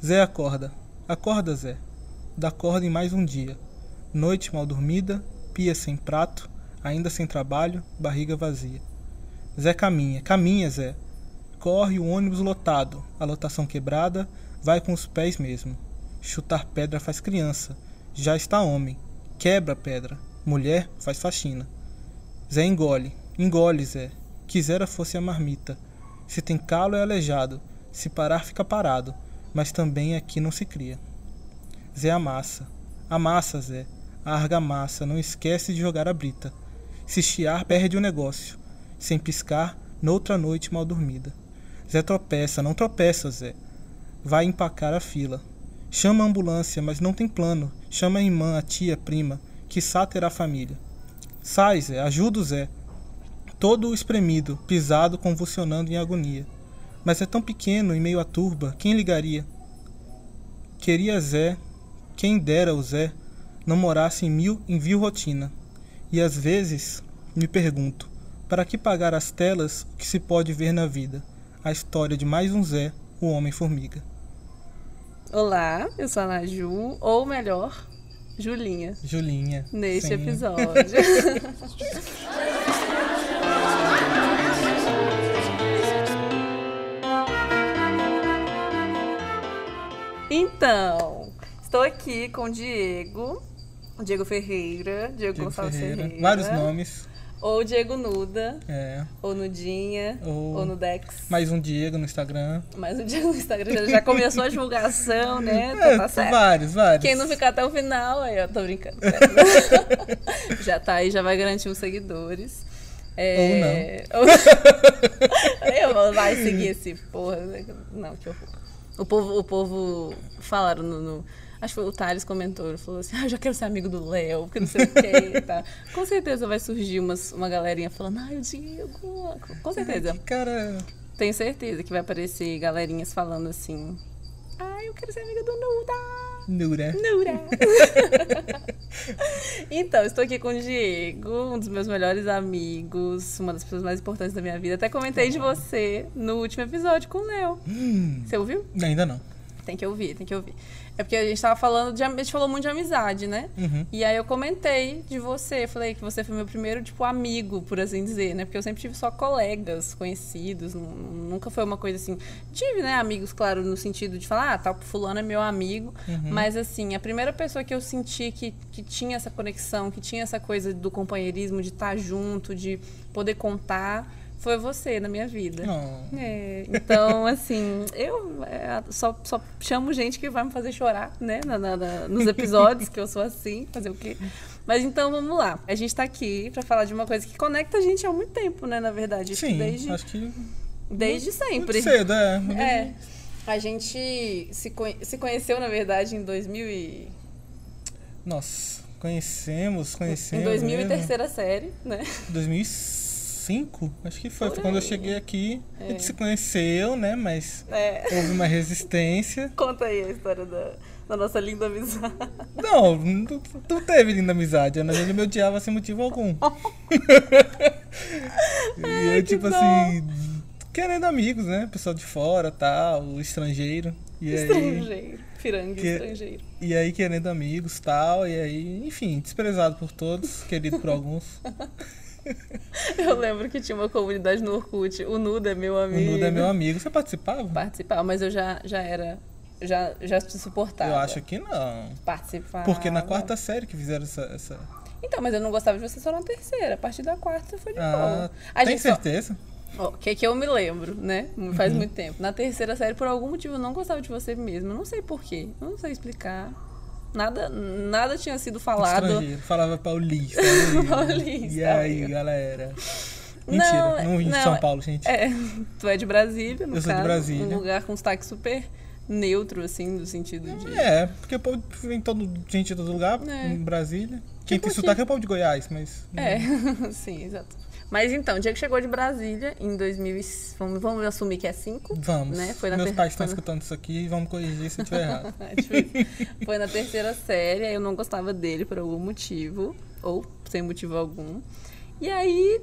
Zé acorda. Acorda, Zé. Dá corda em mais um dia. Noite mal dormida, pia sem prato, ainda sem trabalho, barriga vazia. Zé caminha, caminha, Zé. Corre o ônibus lotado, a lotação quebrada, vai com os pés mesmo. Chutar pedra faz criança, já está homem. Quebra pedra, mulher faz faxina. Zé engole, engole, Zé. Quisera fosse a marmita. Se tem calo é aleijado, se parar fica parado, mas também aqui não se cria. Zé amassa, amassa, Zé. A argamassa, não esquece de jogar a brita. Se chiar, perde o negócio. Sem piscar, noutra noite mal dormida. Zé tropeça, não tropeça, Zé. Vai empacar a fila. Chama a ambulância, mas não tem plano. Chama a irmã, a tia, a prima. Que terá família. Sai, Zé, ajuda o Zé. Todo espremido, pisado, convulsionando em agonia. Mas é tão pequeno, em meio à turba, quem ligaria? Queria Zé, quem dera o Zé, não morasse em mil em vil rotina. E às vezes me pergunto, para que pagar as telas o que se pode ver na vida? a história de mais um Zé, o Homem-Formiga. Olá, eu sou a Ana Ju, ou melhor, Julinha. Julinha. Neste sim. episódio. então, estou aqui com o Diego, Diego Ferreira, Diego, Diego Gonçalves Ferreira. Ferreira. Vários nomes. Ou Diego Nuda. É. Ou Nudinha. Ou, ou no Dex. Mais um Diego no Instagram. Mais um Diego no Instagram. Já começou a divulgação, né? É, tá, tá vários, vários. Quem não ficar até o final, aí eu tô brincando. já tá aí, já vai garantir os seguidores. É... Ou não. eu vai seguir esse porra. Não, que horror. O povo, o povo falaram no, no Acho que o Thales comentou, ele falou assim, ah, já quero ser amigo do Léo, porque não sei o que tá. Com certeza vai surgir umas, uma galerinha falando, ai, o Diego. Com certeza. Cara. Tenho certeza que vai aparecer galerinhas falando assim, ai, eu quero ser amiga do Nuda. Nura. Nura. então, estou aqui com o Diego, um dos meus melhores amigos, uma das pessoas mais importantes da minha vida. Até comentei de você no último episódio com o Léo. Hum, você ouviu? Ainda não. Tem que ouvir, tem que ouvir. É porque a gente tava falando de. A gente falou muito de amizade, né? Uhum. E aí eu comentei de você. Falei que você foi meu primeiro, tipo, amigo, por assim dizer, né? Porque eu sempre tive só colegas conhecidos. Nunca foi uma coisa assim. Tive, né, amigos, claro, no sentido de falar, ah, tal, tá, fulano é meu amigo. Uhum. Mas assim, a primeira pessoa que eu senti que, que tinha essa conexão, que tinha essa coisa do companheirismo, de estar tá junto, de poder contar foi você na minha vida. É, então, assim, eu é, só, só chamo gente que vai me fazer chorar, né? Na, na, na, nos episódios, que eu sou assim, fazer o quê? Mas então vamos lá. A gente tá aqui para falar de uma coisa que conecta a gente há muito tempo, né? Na verdade. Sim, desde, acho que. Desde sempre. Muito cedo, é. É. A gente se, conhe se conheceu, na verdade, em 2000 e... Nossa, conhecemos, conhecemos. Em 2000 e terceira série, né? 2005. 2005, acho que foi. Foi quando eu cheguei aqui. É. A gente se conheceu, né? Mas é. houve uma resistência. Conta aí a história da, da nossa linda amizade. Não, não, não teve linda amizade. Na verdade, eu me odiava sem motivo algum. e eu, tipo assim, querendo amigos, né? Pessoal de fora, tal, estrangeiro. E estrangeiro. Aí, Piranga que, estrangeiro. E aí, querendo amigos tal. E aí, enfim, desprezado por todos, querido por alguns. Eu lembro que tinha uma comunidade no Orkut. O Nuda é meu amigo. O Nuda é meu amigo. Você participava? Participava, mas eu já, já era. Já, já te suportava. Eu acho que não. Participava. Porque na quarta série que fizeram essa, essa. Então, mas eu não gostava de você só na terceira. A partir da quarta foi de ah, boa. A tem certeza? O oh, que que eu me lembro, né? Faz uhum. muito tempo. Na terceira série, por algum motivo, eu não gostava de você mesmo. Eu não sei porquê. Eu não sei explicar. Nada, nada tinha sido falado. Estrangeiro. Falava paulista. paulista. E aí, galera? Mentira, não, não vim de São Paulo, gente. É, tu é de Brasília, no Eu caso, sou de Brasília. Um lugar com sotaque super neutro, assim, no sentido de... É, porque o povo vem todo, gente de todo lugar, é. em Brasília. Quem tipo tem sotaque é o povo de Goiás, mas... É, sim, exato. Mas então, o dia que chegou de Brasília, em 2000, vamos, vamos assumir que é 5? Vamos. Né? Foi na Meus ter... pais estão escutando isso aqui e vamos corrigir se eu estiver errado. é Foi na terceira série, eu não gostava dele por algum motivo, ou sem motivo algum. E aí,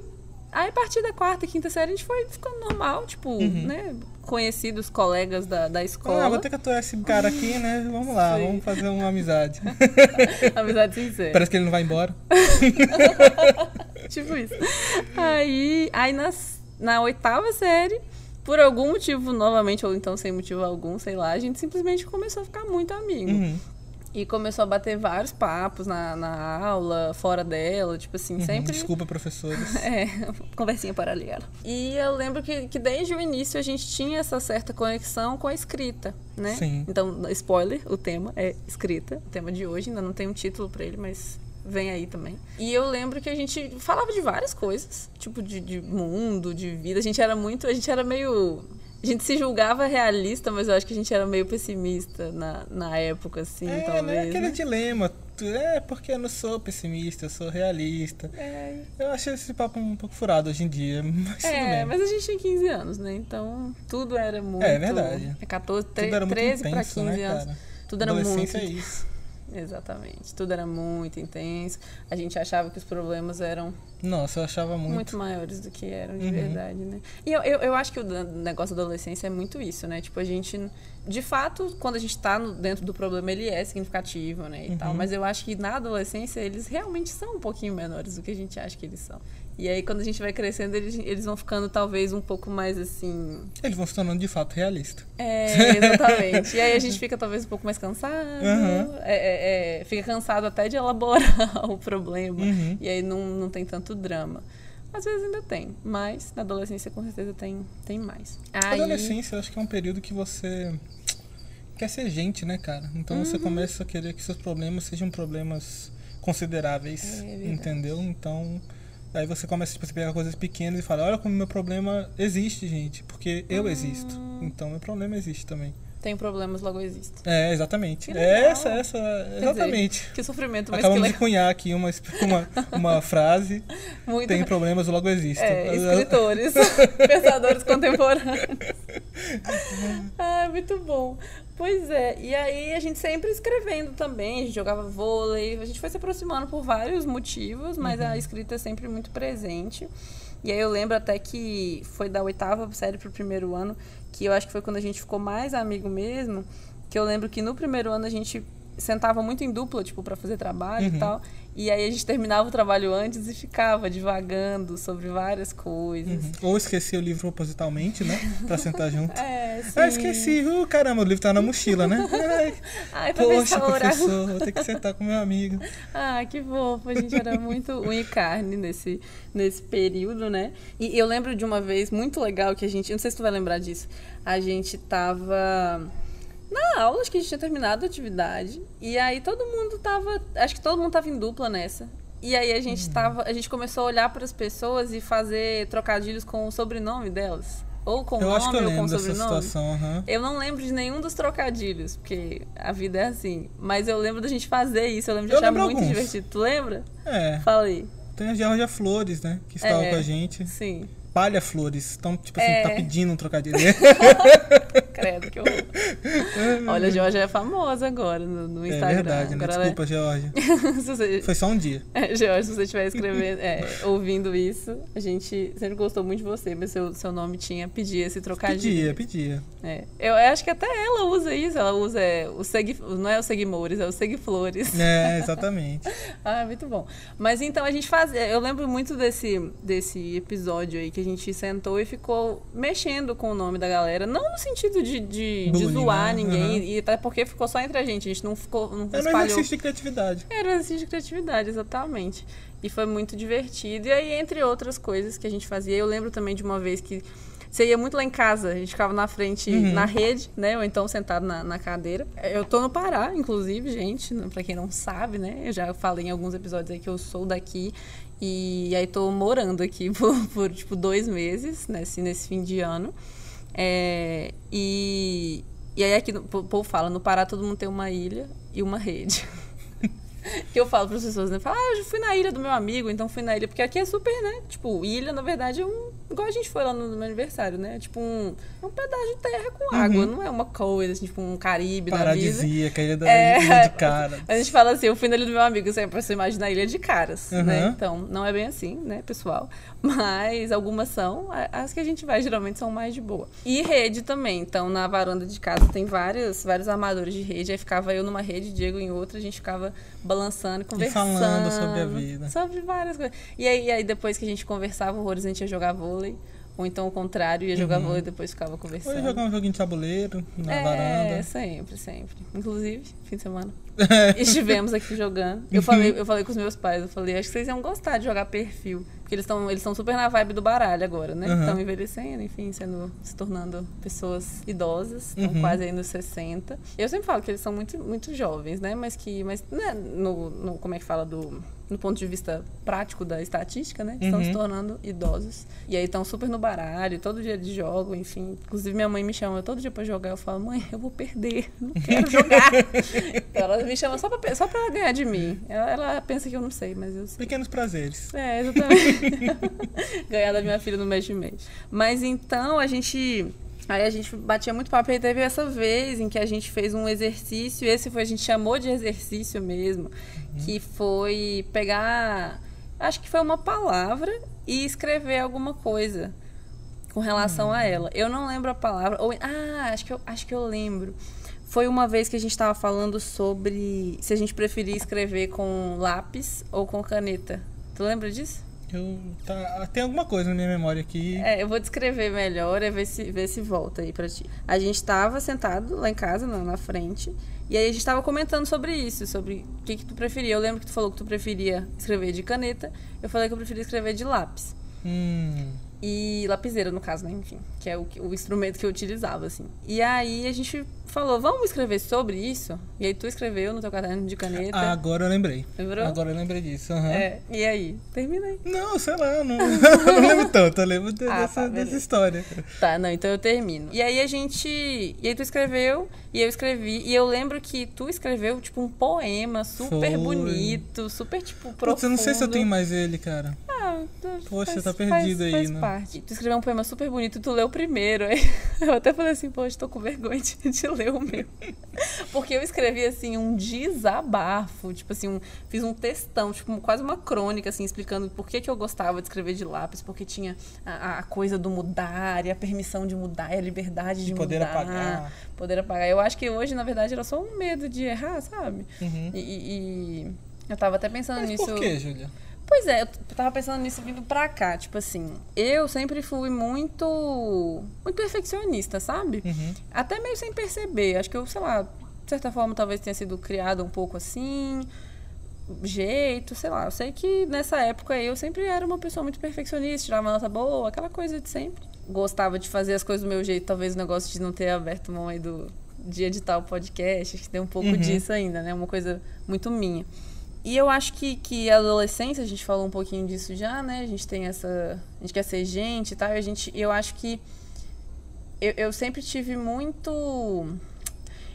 Aí, a partir da quarta e quinta série, a gente foi ficando normal, tipo, uhum. né? Conhecidos, colegas da, da escola. Ah, vou ter que atuar esse cara aqui, né? Vamos lá, Sim. vamos fazer uma amizade. amizade sincera. Parece que ele não vai embora. tipo isso. Aí, aí nas, na oitava série, por algum motivo, novamente, ou então sem motivo algum, sei lá, a gente simplesmente começou a ficar muito amigo. Uhum. E começou a bater vários papos na, na aula, fora dela, tipo assim, uhum, sempre. Desculpa, professores. é, conversinha paralela. E eu lembro que, que desde o início a gente tinha essa certa conexão com a escrita, né? Sim. Então, spoiler, o tema é escrita, o tema de hoje, ainda não tem um título para ele, mas vem aí também. E eu lembro que a gente falava de várias coisas, tipo de, de mundo, de vida. A gente era muito, a gente era meio a gente se julgava realista, mas eu acho que a gente era meio pessimista na, na época, assim, é, talvez. Né? Aquele né? dilema. É porque eu não sou pessimista, eu sou realista. É. Eu acho esse papo um pouco furado hoje em dia. Mas é, mas a gente tinha 15 anos, né? Então tudo era muito. É verdade. É 14, 13 para 15 né, anos. Tudo era muito. É isso. Exatamente. Tudo era muito intenso. A gente achava que os problemas eram. Nossa, eu achava muito. Muito maiores do que eram de uhum. verdade, né? E eu, eu, eu, acho que o negócio da adolescência é muito isso, né? Tipo, a gente. De fato, quando a gente está dentro do problema, ele é significativo, né? E uhum. tal. Mas eu acho que na adolescência eles realmente são um pouquinho menores do que a gente acha que eles são. E aí, quando a gente vai crescendo, eles, eles vão ficando talvez um pouco mais assim. Eles vão se tornando de fato realistas. É, exatamente. e aí a gente fica talvez um pouco mais cansado. Uhum. É, é, é, fica cansado até de elaborar o problema. Uhum. E aí não, não tem tanto drama. Às vezes ainda tem, mas na adolescência com certeza tem, tem mais. Aí... Adolescência, eu acho que é um período que você quer ser gente, né, cara? Então uhum. você começa a querer que seus problemas sejam problemas consideráveis, é entendeu? Então Aí você começa tipo, a pegar coisas pequenas e fala, olha como meu problema existe, gente, porque eu hum. existo. Então meu problema existe também. Tem problemas, logo existe. É, exatamente. Essa, essa, exatamente. Dizer, que sofrimento, mas Acabamos que de cunhar aqui uma, uma, uma frase. Muito... Tem problemas, logo existe. É, escritores, pensadores contemporâneos. ah, muito bom. Pois é, e aí a gente sempre escrevendo também, a gente jogava vôlei, a gente foi se aproximando por vários motivos, mas uhum. a escrita é sempre muito presente. E aí eu lembro até que foi da oitava série pro primeiro ano, que eu acho que foi quando a gente ficou mais amigo mesmo, que eu lembro que no primeiro ano a gente sentava muito em dupla, tipo, para fazer trabalho uhum. e tal. E aí a gente terminava o trabalho antes e ficava divagando sobre várias coisas. Uhum. Ou esquecia o livro propositalmente, né? Pra sentar junto. é, sim. Ah, esqueci. Uh, caramba, o livro tá na mochila, né? Ai, Ai Poxa, professor, vou ter que sentar com meu amigo. Ah, que fofo. A gente era muito unha e carne nesse, nesse período, né? E eu lembro de uma vez muito legal que a gente... Não sei se tu vai lembrar disso. A gente tava na aula, acho que a gente tinha terminado a atividade. E aí todo mundo tava. Acho que todo mundo tava em dupla nessa. E aí a gente uhum. tava. A gente começou a olhar para as pessoas e fazer trocadilhos com o sobrenome delas. Ou com o nome ou com o sobrenome. Situação, uhum. Eu não lembro de nenhum dos trocadilhos, porque a vida é assim. Mas eu lembro da gente fazer isso, eu lembro de eu achar muito alguns. divertido. Tu lembra? É. Fala aí. Tem a Georgia Flores, né? Que estava é, com a gente. Sim. Palha Flores. Então, tipo assim, tá é. tá pedindo um trocadilho. Credo, que horror. Olha, a Georgia é famosa agora no, no é Instagram. É verdade, né? Desculpa, Georgia. você... Foi só um dia. É, Georgia, se você estiver escrevendo, é, ouvindo isso, a gente sempre gostou muito de você, mas seu, seu nome tinha pedir esse trocadilho. Pedia, pedia. É. Eu acho que até ela usa isso, ela usa é, o Segui, não é o Seguimores, é o Seguiflores. É, exatamente. ah, muito bom. Mas então a gente fazia, eu lembro muito desse, desse episódio aí que a gente sentou e ficou mexendo com o nome da galera, não no sentido de de, de, Bullying, de zoar né? ninguém. Uhum. E até porque ficou só entre a gente. A gente não ficou. Não Era espalhou. um exercício de criatividade. Era um exercício de criatividade, exatamente. E foi muito divertido. E aí, entre outras coisas que a gente fazia, eu lembro também de uma vez que você ia muito lá em casa, a gente ficava na frente, uhum. na rede, né? Ou então sentado na, na, cadeira. Eu tô no Pará, inclusive, gente, pra quem não sabe, né? Eu já falei em alguns episódios aí que eu sou daqui. E aí tô morando aqui por, por tipo, dois meses, nesse, nesse fim de ano. É, e, e aí aqui o povo fala, no Pará todo mundo tem uma ilha e uma rede. que eu falo para as pessoas, né? Fala, ah, eu fui na ilha do meu amigo, então fui na ilha. Porque aqui é super, né? Tipo, ilha, na verdade, é um. Igual a gente foi lá no, meu aniversário, né? Tipo, um, é um pedaço de terra com água. Uhum. Não é uma coisa, assim, tipo, um Caribe Paradisíaca, ilha da é, ilha de caras. A gente fala assim, eu fui na ilha do meu amigo, sempre pra você imaginar a ilha de caras, uhum. né? Então, não é bem assim, né, pessoal? Mas algumas são. As que a gente vai, geralmente, são mais de boa. E rede também. Então, na varanda de casa tem vários, vários armadores de rede. Aí ficava eu numa rede, Diego em outra, a gente ficava balançando, conversando. E falando sobre a vida. Sobre várias coisas. E aí, aí depois que a gente conversava horrores, a gente ia jogar vôlei. Ou então o contrário, ia jogar uhum. vôlei e depois ficava conversando. Ou ia jogar um joguinho de tabuleiro na é, varanda. É, sempre, sempre. Inclusive, fim de semana. Estivemos aqui jogando. Eu falei, eu falei com os meus pais, eu falei, acho que vocês iam gostar de jogar perfil. Porque eles estão eles super na vibe do baralho agora, né? Estão uhum. envelhecendo, enfim, sendo, se tornando pessoas idosas, estão uhum. quase aí nos 60. Eu sempre falo que eles são muito, muito jovens, né? Mas que, mas né, no, no, como é que fala, do, no ponto de vista prático da estatística, né? Estão uhum. se tornando idosos. E aí estão super no baralho, todo dia de jogo, enfim. Inclusive minha mãe me chama todo dia pra jogar, eu falo, mãe, eu vou perder, não quero jogar. então ela me chama só pra, só pra ganhar de mim. Ela, ela pensa que eu não sei, mas eu sei. Pequenos prazeres. É, exatamente. Ganhar da minha filha no mês de mês. Mas então a gente. Aí a gente batia muito papo e teve essa vez em que a gente fez um exercício, esse foi a gente chamou de exercício mesmo, uhum. que foi pegar, acho que foi uma palavra e escrever alguma coisa com relação uhum. a ela. Eu não lembro a palavra, ou ah, acho que eu, acho que eu lembro. Foi uma vez que a gente estava falando sobre se a gente preferia escrever com lápis ou com caneta. Tu lembra disso? Eu, tá, tem alguma coisa na minha memória aqui. É, eu vou descrever melhor e ver se, ver se volta aí pra ti. A gente estava sentado lá em casa, na, na frente, e aí a gente estava comentando sobre isso, sobre o que, que tu preferia. Eu lembro que tu falou que tu preferia escrever de caneta, eu falei que eu preferia escrever de lápis. Hum. E lapiseira, no caso, né? Enfim, que é o, o instrumento que eu utilizava, assim. E aí a gente falou, vamos escrever sobre isso? E aí tu escreveu no teu caderno de caneta. Ah, agora eu lembrei. Lembrou? Agora eu lembrei disso. Uhum. É, e aí? Terminei. Não, sei lá, não, não lembro tanto, eu lembro de, ah, dessa, tá, dessa história. Tá, não, então eu termino. E aí a gente. E aí tu escreveu, e eu escrevi, e eu lembro que tu escreveu, tipo, um poema super Foi. bonito, super, tipo, profundo. Putz, eu não sei se eu tenho mais ele, cara. Ah, Poxa, faz, tá perdido aí, faz né? parte. Tu escreveu um poema super bonito, tu leu primeiro. Aí eu até falei assim, poxa, tô com vergonha de, de ler o meu. Porque eu escrevi, assim, um desabafo. Tipo assim, um, fiz um textão, tipo, quase uma crônica, assim, explicando por que, que eu gostava de escrever de lápis, porque tinha a, a coisa do mudar, e a permissão de mudar, e a liberdade de, de poder mudar. apagar. Poder apagar. Eu acho que hoje, na verdade, era só um medo de errar, sabe? Uhum. E, e, eu tava até pensando Mas nisso. Por que, Júlia? Pois é, eu tava pensando nisso vindo pra cá. Tipo assim, eu sempre fui muito. muito perfeccionista, sabe? Uhum. Até meio sem perceber. Acho que eu, sei lá, de certa forma talvez tenha sido criada um pouco assim. Jeito, sei lá. Eu sei que nessa época eu sempre era uma pessoa muito perfeccionista, tirava uma nota boa, aquela coisa de sempre. Gostava de fazer as coisas do meu jeito, talvez o negócio de não ter aberto mão aí do, de editar o podcast, acho que tem um pouco uhum. disso ainda, né? Uma coisa muito minha. E eu acho que, que a adolescência, a gente falou um pouquinho disso já, né? A gente tem essa. A gente quer ser gente e tal. E a gente, eu acho que. Eu, eu sempre tive muito.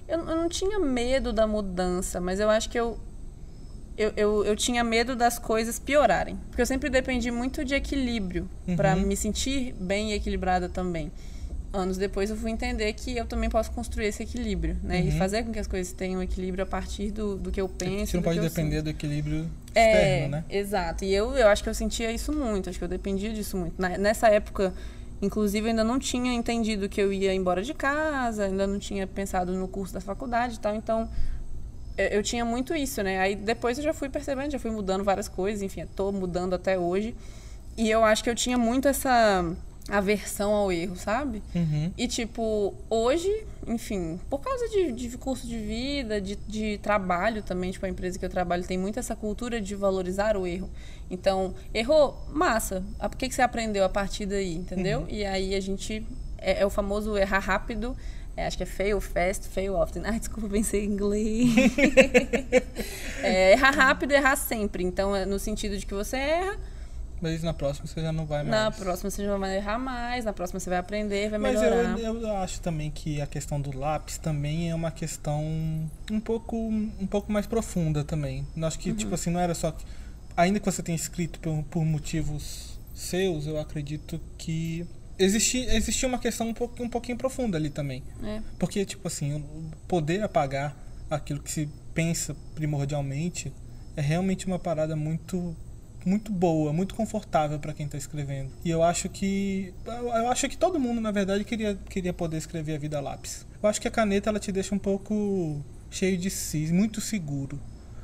Eu, eu não tinha medo da mudança, mas eu acho que eu, eu, eu, eu, tinha medo das coisas piorarem. Porque eu sempre dependi muito de equilíbrio uhum. para me sentir bem e equilibrada também anos depois eu fui entender que eu também posso construir esse equilíbrio, né? Uhum. E fazer com que as coisas tenham equilíbrio a partir do, do que eu penso. Você não pode depender do equilíbrio é, externo, né? Exato. E eu, eu acho que eu sentia isso muito, acho que eu dependia disso muito. Na, nessa época, inclusive, eu ainda não tinha entendido que eu ia embora de casa, ainda não tinha pensado no curso da faculdade e tal, então eu, eu tinha muito isso, né? Aí depois eu já fui percebendo, já fui mudando várias coisas, enfim, estou mudando até hoje. E eu acho que eu tinha muito essa aversão ao erro, sabe? Uhum. E, tipo, hoje, enfim, por causa de, de curso de vida, de, de trabalho também, tipo, a empresa que eu trabalho tem muito essa cultura de valorizar o erro. Então, errou, massa. Ah, por que, que você aprendeu a partir daí, entendeu? Uhum. E aí a gente. É, é o famoso errar rápido. É, acho que é fail fast, fail often. Ai, desculpa, pensei em inglês. é, errar rápido, errar sempre. Então, é no sentido de que você erra Mas na próxima você já não vai mais. Na próxima você já não vai errar mais, na próxima você vai aprender, vai melhorar. Mas eu, eu acho também que a questão do lápis também é uma questão um pouco, um pouco mais profunda também. Eu acho que, uhum. tipo assim, não era só. Que, ainda que você tenha escrito por, por motivos seus, eu acredito que existia, existia uma questão um, pouco, um pouquinho profunda ali também. É. Porque, tipo assim, poder apagar aquilo que se pensa primordialmente é realmente uma parada muito muito boa, muito confortável para quem está escrevendo. E eu acho que eu acho que todo mundo, na verdade, queria queria poder escrever a vida a lápis. Eu acho que a caneta ela te deixa um pouco cheio de si, muito seguro.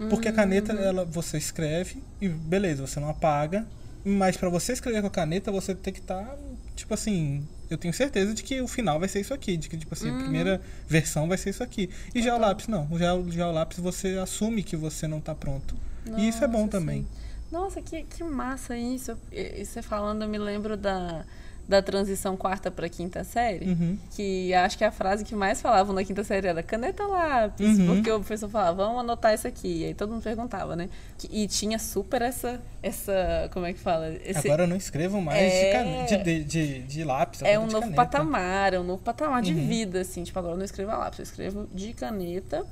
Porque a caneta, uhum. ela, você escreve e beleza, você não apaga. Mas para você escrever com a caneta, você tem que estar, tá, tipo assim, eu tenho certeza de que o final vai ser isso aqui, de que tipo assim, a uhum. primeira versão vai ser isso aqui. E já o lápis não, já, já o lápis você assume que você não está pronto. Nossa, e isso é bom também. Sim. Nossa, que, que massa isso. E você falando, eu me lembro da, da transição quarta para quinta série, uhum. que acho que a frase que mais falavam na quinta série era caneta lápis, uhum. porque o professor falava, vamos anotar isso aqui. E aí todo mundo perguntava, né? E tinha super essa, essa como é que fala? Esse, Agora eu não escrevo mais é, de, de, de, de, lápis. É um novo caneta. patamar, é um novo patamar de uhum. vida, assim. Tipo, agora eu não escrevo a lápis, eu escrevo de caneta.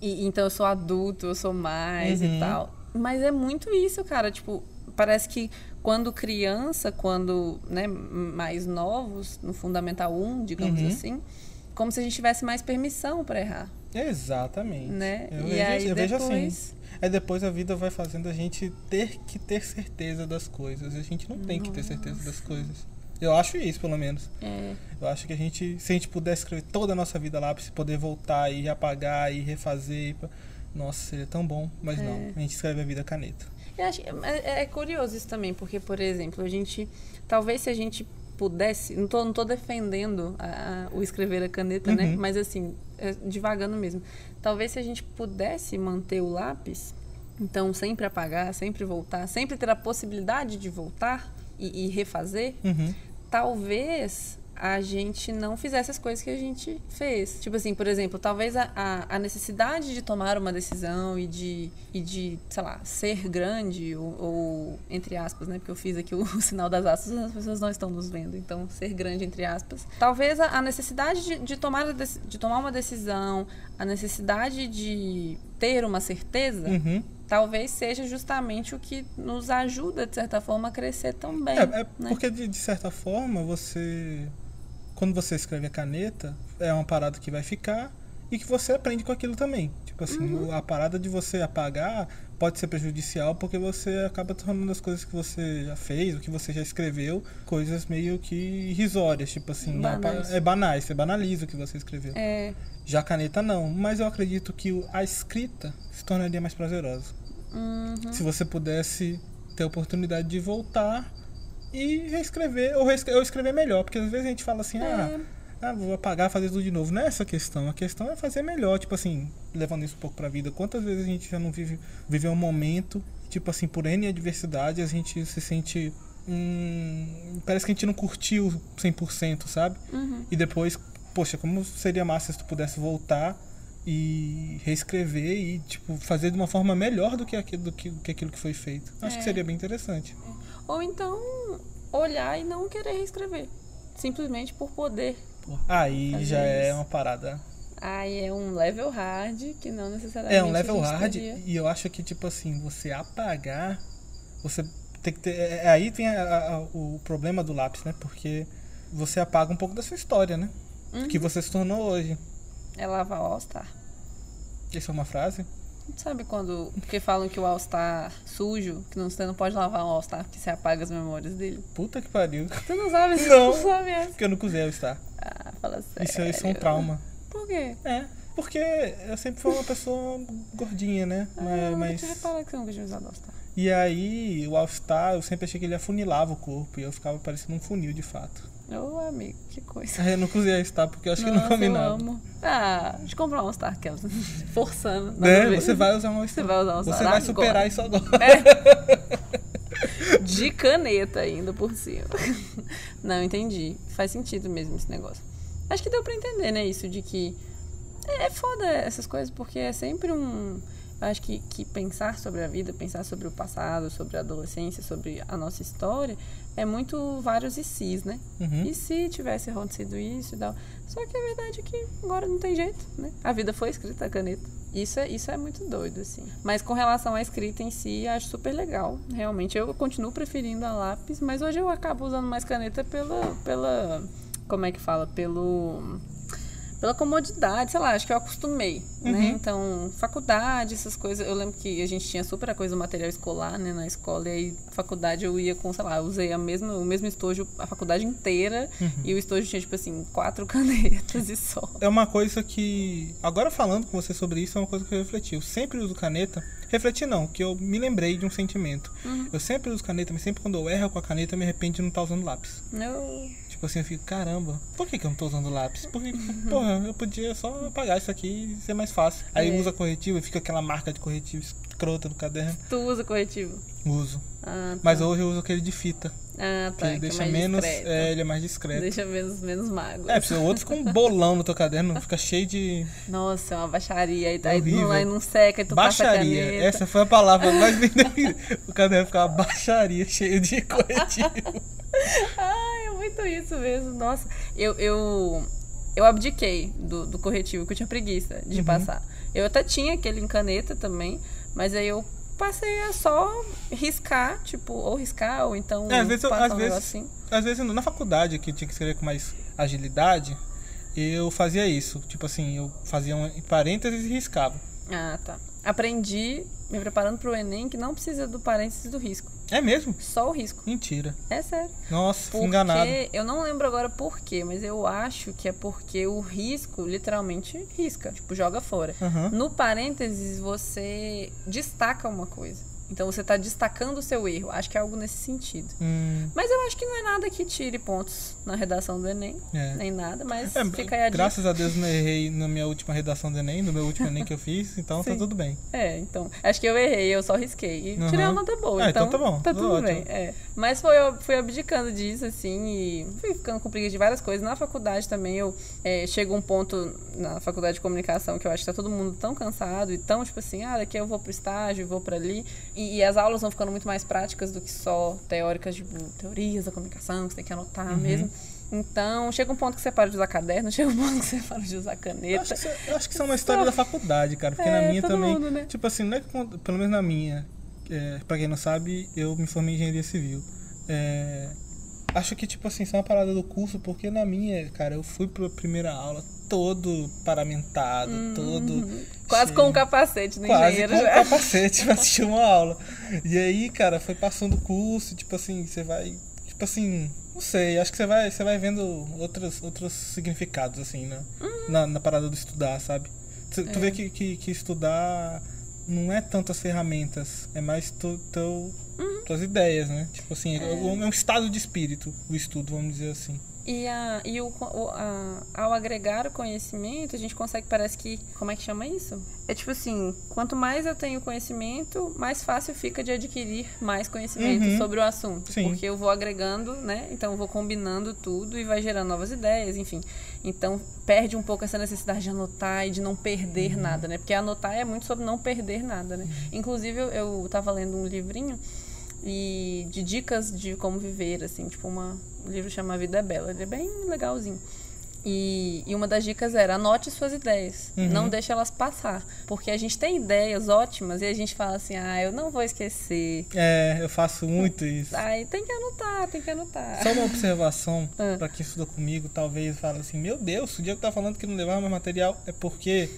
E, então eu sou adulto, eu sou mais e uhum. tal. Mas é muito isso, cara. Tipo, parece que quando criança, quando né, mais novos, no Fundamental 1, digamos uhum. assim, como se a gente tivesse mais permissão para errar. Exatamente. Né? Eu, e vejo, aí, eu depois... vejo assim. Aí depois a vida vai fazendo a gente ter que ter certeza das coisas. A gente não tem Nossa. que ter certeza das coisas. Eu acho isso, pelo menos. É. Eu acho que a gente, se a gente pudesse escrever toda a nossa vida lá, para poder voltar e apagar e refazer. Nossa, seria tão bom, mas é. não. A gente escreve a vida caneta. Acho, é, é, curioso isso também, porque, por exemplo, a gente. Talvez se a gente pudesse. Não tô, não tô defendendo a, a, o escrever a caneta, né? uhum. né? Mas assim, é, devagando mesmo. Talvez se a gente pudesse manter o lápis, então sempre apagar, sempre voltar, sempre ter a possibilidade de voltar e, e refazer, uhum. talvez a gente não fizesse as coisas que a gente fez. Tipo assim, por exemplo, talvez a, a, a necessidade de tomar uma decisão e de, e de, sei lá, ser grande, ou, ou, entre aspas, né? Porque eu fiz aqui o, o, sinal das aspas, as pessoas não estão nos vendo, então ser grande, entre aspas. Talvez a, a necessidade de, de, tomar, de tomar uma decisão, a necessidade de ter uma certeza. Uhum talvez seja justamente o que nos ajuda, de certa forma, a crescer também. É, é né? porque, de, de, certa forma, você quando você escreve a caneta, é uma parada que vai ficar e que você aprende com aquilo também. Tipo assim, uhum. a parada de você apagar pode ser prejudicial porque você acaba tornando as coisas que você já fez, o que você já escreveu, coisas meio que irrisórias, tipo assim, banais. é banais, você banaliza o que você escreveu. É. Já a caneta não, mas eu acredito que a escrita se tornaria mais prazerosa. Uhum. Se você pudesse ter a oportunidade de voltar e reescrever, ou, reescrever, ou escrever melhor, porque às vezes a gente fala assim, é. ah, ah, vou apagar, fazer tudo de novo. Não é essa a questão, a questão é fazer melhor, tipo assim, levando isso um pouco pra vida. Quantas vezes a gente já não vive, vive um momento, tipo assim, por N adversidade, a gente se sente Hum, parece que a gente não curtiu 100%, sabe? Uhum. E depois, poxa, como seria massa se tu pudesse voltar e reescrever e tipo fazer de uma forma melhor do que aquilo, do que, do que aquilo que foi feito. Acho é. que seria bem interessante. É. Ou então olhar e não querer reescrever. Simplesmente por poder. Aí já é uma parada. Aí é um level hard que não necessariamente. É um level hard teria. e eu acho que, tipo assim, você apagar. Você tem que ter. É, é aí tem a, a, o problema do lápis, né? Porque você apaga um pouco da sua história, né? Uhum. Que você se tornou hoje. É lavar o All-Star. Isso é uma frase? Sabe quando. Porque falam que o All-Star sujo, que não, você não pode lavar um All-Star porque você apaga as memórias dele. Puta que pariu. Tu não sabe isso? Não. não sabe essa. Porque eu nunca usei All-Star. Ah, fala sério. Isso, isso é um trauma. Por quê? É. Porque eu sempre fui uma pessoa gordinha, né? Ah, mas. mas... Eu repara que você nunca tinha usado All-Star. E aí, o All-Star, eu sempre achei que ele afunilava o corpo e eu ficava parecendo um funil de fato. Ô, amigo, que coisa. eu não cozinhei Star porque eu acho Nossa, que não combinava. Eu amo. Ah, deixa eu comprar um Star Aquelas. Forçando. Né? Você vai usar um Star. Você vai usar um Star. Você vai superar agora. isso agora. É. De caneta ainda por cima. Não, entendi. Faz sentido mesmo esse negócio. Acho que deu pra entender, né? Isso de que. É, é foda essas coisas, porque é sempre um. Acho que, que pensar sobre a vida, pensar sobre o passado, sobre a adolescência, sobre a nossa história, é muito vários e sis, né? Uhum. E se tivesse acontecido isso e tal. Só que a verdade é que agora não tem jeito, né? A vida foi escrita a caneta. Isso é, isso é muito doido, assim. Mas com relação à escrita em si, acho super legal. Realmente, eu continuo preferindo a lápis, mas hoje eu acabo usando mais caneta pela. pela como é que fala? Pelo pela comodidade, sei lá, acho que eu acostumei, né? uhum. né? Então, faculdade, essas coisas. Eu lembro que a gente tinha super a coisa do material escolar, né, na escola, e aí faculdade eu ia com, sei lá, usei a mesma, o mesmo estojo a faculdade inteira, uhum. e o estojo tinha, tipo assim, quatro canetas e só. É uma coisa que, agora falando com você sobre isso, é uma coisa que eu refleti. Eu sempre uso caneta, refleti não, que eu me lembrei de um sentimento. Uhum. Eu sempre uso caneta, mas sempre quando eu erro com a caneta, eu me arrependo de não estar usando lápis. Não. Tipo assim, eu fico, caramba, por que, que eu não tô usando lápis? Porque, porra, eu podia só apagar isso aqui e ser mais fácil. Aí é. usa corretivo e fica aquela marca de corretivo escrota no caderno. Tu usa corretivo? Uso. Ah, tá. Mas hoje eu uso aquele de fita. Ah, tá. Que ele deixa é menos. É, ele é mais discreto. Deixa menos, menos mago. É, porque o outro fica um bolão no teu caderno, fica cheio de. Nossa, é uma baixaria. Aí, aí, não, aí não seca, aí tu baixaria. Essa foi a palavra mais bem definida. O caderno ficava baixaria, cheio de corretivo. Ai, é muito isso mesmo. Nossa, eu, eu, eu abdiquei do, do corretivo, que eu tinha preguiça de uhum. passar. Eu até tinha aquele em caneta também, mas aí eu passei a só riscar, tipo, ou riscar, ou então. É, às vezes, às, um vezes assim. às vezes na faculdade, que tinha que escrever com mais agilidade, eu fazia isso. Tipo assim, eu fazia um parênteses e riscava. Ah, tá. Aprendi, me preparando para o Enem, que não precisa do parênteses do risco. É mesmo? Só o risco. Mentira. É sério. Nossa, fui enganado. Eu não lembro agora por quê, mas eu acho que é porque o risco literalmente risca, tipo, joga fora. Uhum. No parênteses, você destaca uma coisa. Então você está destacando o seu erro. Acho que é algo nesse sentido. Hum. Mas eu acho que não é nada que tire pontos na redação do Enem. É. Nem nada, mas é, fica aí a Graças dica. a Deus não errei na minha última redação do Enem, no meu último Enem que eu fiz, então tá tudo bem. É, então. Acho que eu errei, eu só risquei. E uhum. tirei uma nota boa. É, então, então tá bom. Tá tudo ótimo. bem. É. Mas foi, eu fui abdicando disso, assim, e fui ficando com preguiça de várias coisas. Na faculdade também eu é, chego um ponto na faculdade de comunicação que eu acho que tá todo mundo tão cansado e tão, tipo assim, ah, daqui eu vou pro estágio, vou para ali. E, e, as aulas vão ficando muito mais práticas do que só teóricas, tipo, teorias da comunicação, que você tem que anotar uhum. mesmo. Então, chega um ponto que você para de usar caderno, chega um ponto que você para de usar caneta. Eu acho que, eu acho que isso é uma história da faculdade, cara. Porque é, na minha também. Mundo, né? Tipo assim, não é que, pelo menos na minha, é, pra quem não sabe, eu me formei em engenharia civil. É, acho que, tipo assim, isso é uma parada do curso, porque na minha, cara, eu fui pra primeira aula todo paramentado, hum, todo. Quase cheio, com um capacete no quase engenheiro com já. um capacete pra assistir uma aula. E aí, cara, foi passando o curso, tipo assim, você vai. Tipo assim, não sei, acho que você vai, você vai vendo outros, outros significados, assim, né? Uhum. Na, na parada do estudar, sabe? Tu, é. tu vê que, que, que, estudar não é tanto as ferramentas, é mais tu, teu, uhum. tuas ideias, né? Tipo assim, é. é um estado de espírito o estudo, vamos dizer assim. E, a, e o, a, ao agregar o conhecimento, a gente consegue, parece que. Como é que chama isso? É tipo assim: quanto mais eu tenho conhecimento, mais fácil fica de adquirir mais conhecimento uhum. sobre o assunto. Sim. Porque eu vou agregando, né? Então eu vou combinando tudo e vai gerando novas ideias, enfim. Então perde um pouco essa necessidade de anotar e de não perder uhum. nada, né? Porque anotar é muito sobre não perder nada, né? Uhum. Inclusive, eu, eu tava lendo um livrinho e de dicas de como viver, assim, tipo uma o livro chama Vida é Bela, ele é bem legalzinho. E, e uma das dicas era anote suas ideias, uhum. não deixe elas passar, porque a gente tem ideias ótimas e a gente fala assim, ah, eu não vou esquecer. É, eu faço muito isso. Aí tem que anotar, tem que anotar. Só uma observação ah. para quem estudou comigo, talvez fala assim, meu Deus, o dia que tá falando que não levava mais material é porque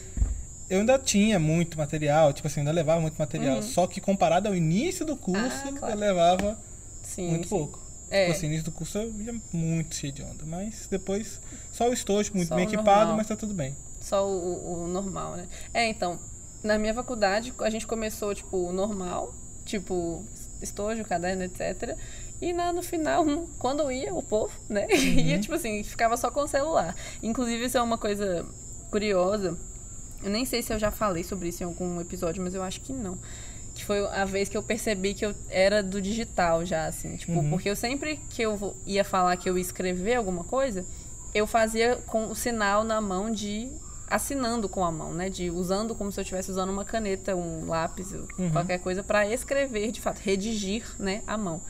eu ainda tinha muito material, tipo assim, ainda levava muito material. Uhum. Só que comparado ao início do curso, ah, claro. eu levava sim, muito sim. pouco. É. Tipo assim, início do curso eu ia muito cheio de onda. Mas depois, só o estojo, muito só bem equipado, normal. mas tá tudo bem. Só o, o, normal, né? É, então, na minha faculdade, a gente começou, tipo, o normal, tipo, estojo, caderno, etc. E na, no final, quando ia, o povo, né? Uhum. ia, tipo assim, ficava só com o celular. Inclusive, isso é uma coisa curiosa. Eu nem sei se eu já falei sobre isso em algum episódio, mas eu acho que não que foi a vez que eu percebi que eu era do digital já, assim. Tipo, uhum. porque eu sempre que eu ia falar que eu ia escrever alguma coisa, eu fazia com o sinal na mão de assinando com a mão, né? De usando como se eu estivesse usando uma caneta, um lápis, uhum. qualquer coisa para escrever, de fato, redigir, né, a mão.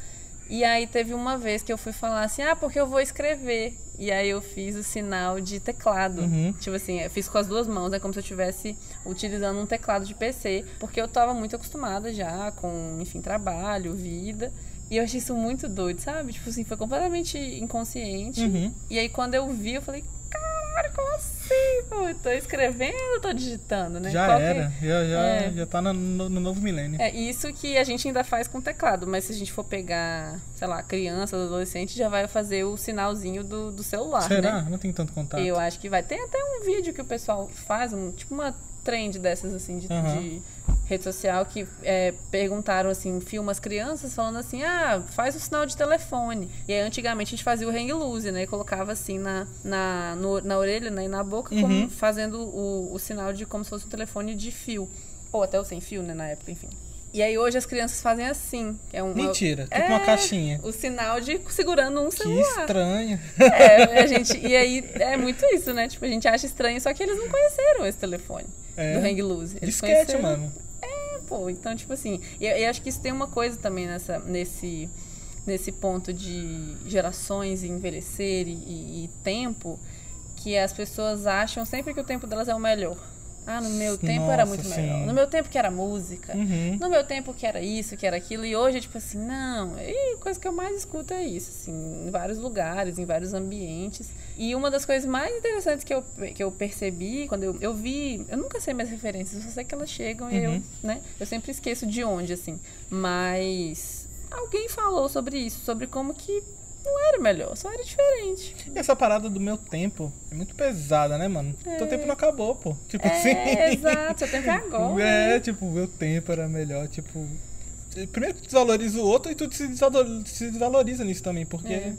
E aí teve uma vez que eu fui falar assim, ah, porque eu vou escrever. E aí eu fiz o sinal de teclado. Uhum. Tipo assim, eu fiz com as duas mãos, é como se eu estivesse utilizando um teclado de PC, porque eu estava muito acostumada já com, enfim, trabalho, vida. E eu achei isso muito doido, sabe? Tipo assim, foi completamente inconsciente. Uhum. E aí quando eu vi, eu falei, tô escrevendo, tô digitando, né? Já Qual era, que... já, já, é. já tá no, no, no, novo milênio. É isso que a gente ainda faz com teclado, mas se a gente for pegar, sei lá, criança, adolescente, já vai fazer o sinalzinho do, do celular, Será? Né? Não tem tanto contato. Eu acho que vai. Tem até um vídeo que o pessoal faz, um, tipo uma trend dessas, assim, de, uhum. de rede social que é, perguntaram assim, filma as crianças falando assim, ah, faz o sinal de telefone. E aí antigamente a gente fazia o hang loose, né? E colocava assim na, na, no, na orelha né? e na boca, uhum. como, fazendo o, o sinal de como se fosse um telefone de fio. Ou até o sem fio, né, na época, enfim. E aí hoje as crianças fazem assim. É uma, Mentira, tipo é, uma caixinha. O sinal de segurando um celular. Que estranho. É, a gente, e aí é muito isso, né? Tipo, a gente acha estranho, só que eles não conheceram esse telefone é. do Hang Loose. Eles Disquete, mano pô. Então, tipo assim, e eu, acho que isso tem uma coisa também nessa, nesse, nesse ponto de gerações e envelhecer e, e, e tempo, que as pessoas acham sempre que o tempo delas é o melhor. Ah, no meu tempo Nossa, era muito sim. melhor. No meu tempo que era música. Uhum. No meu tempo que era isso, que era aquilo. E hoje é tipo assim, não. E a coisa que eu mais escuto é isso, assim, em vários lugares, em vários ambientes. E uma das coisas mais interessantes que eu, que eu percebi quando eu, eu vi. Eu nunca sei minhas referências, só sei que elas chegam uhum. e eu, uhum. né? Eu sempre esqueço de onde, assim. Mas alguém falou sobre isso, sobre como que não era melhor, só era diferente. E essa parada do meu tempo é muito pesada, né, mano? É. Teu tempo não acabou, pô. Tipo é, assim. Exato, seu tempo é agora. É, né? tipo, meu tempo era melhor, tipo. Primeiro tu desvaloriza o outro e tu se desvaloriza, nisso também, porque é.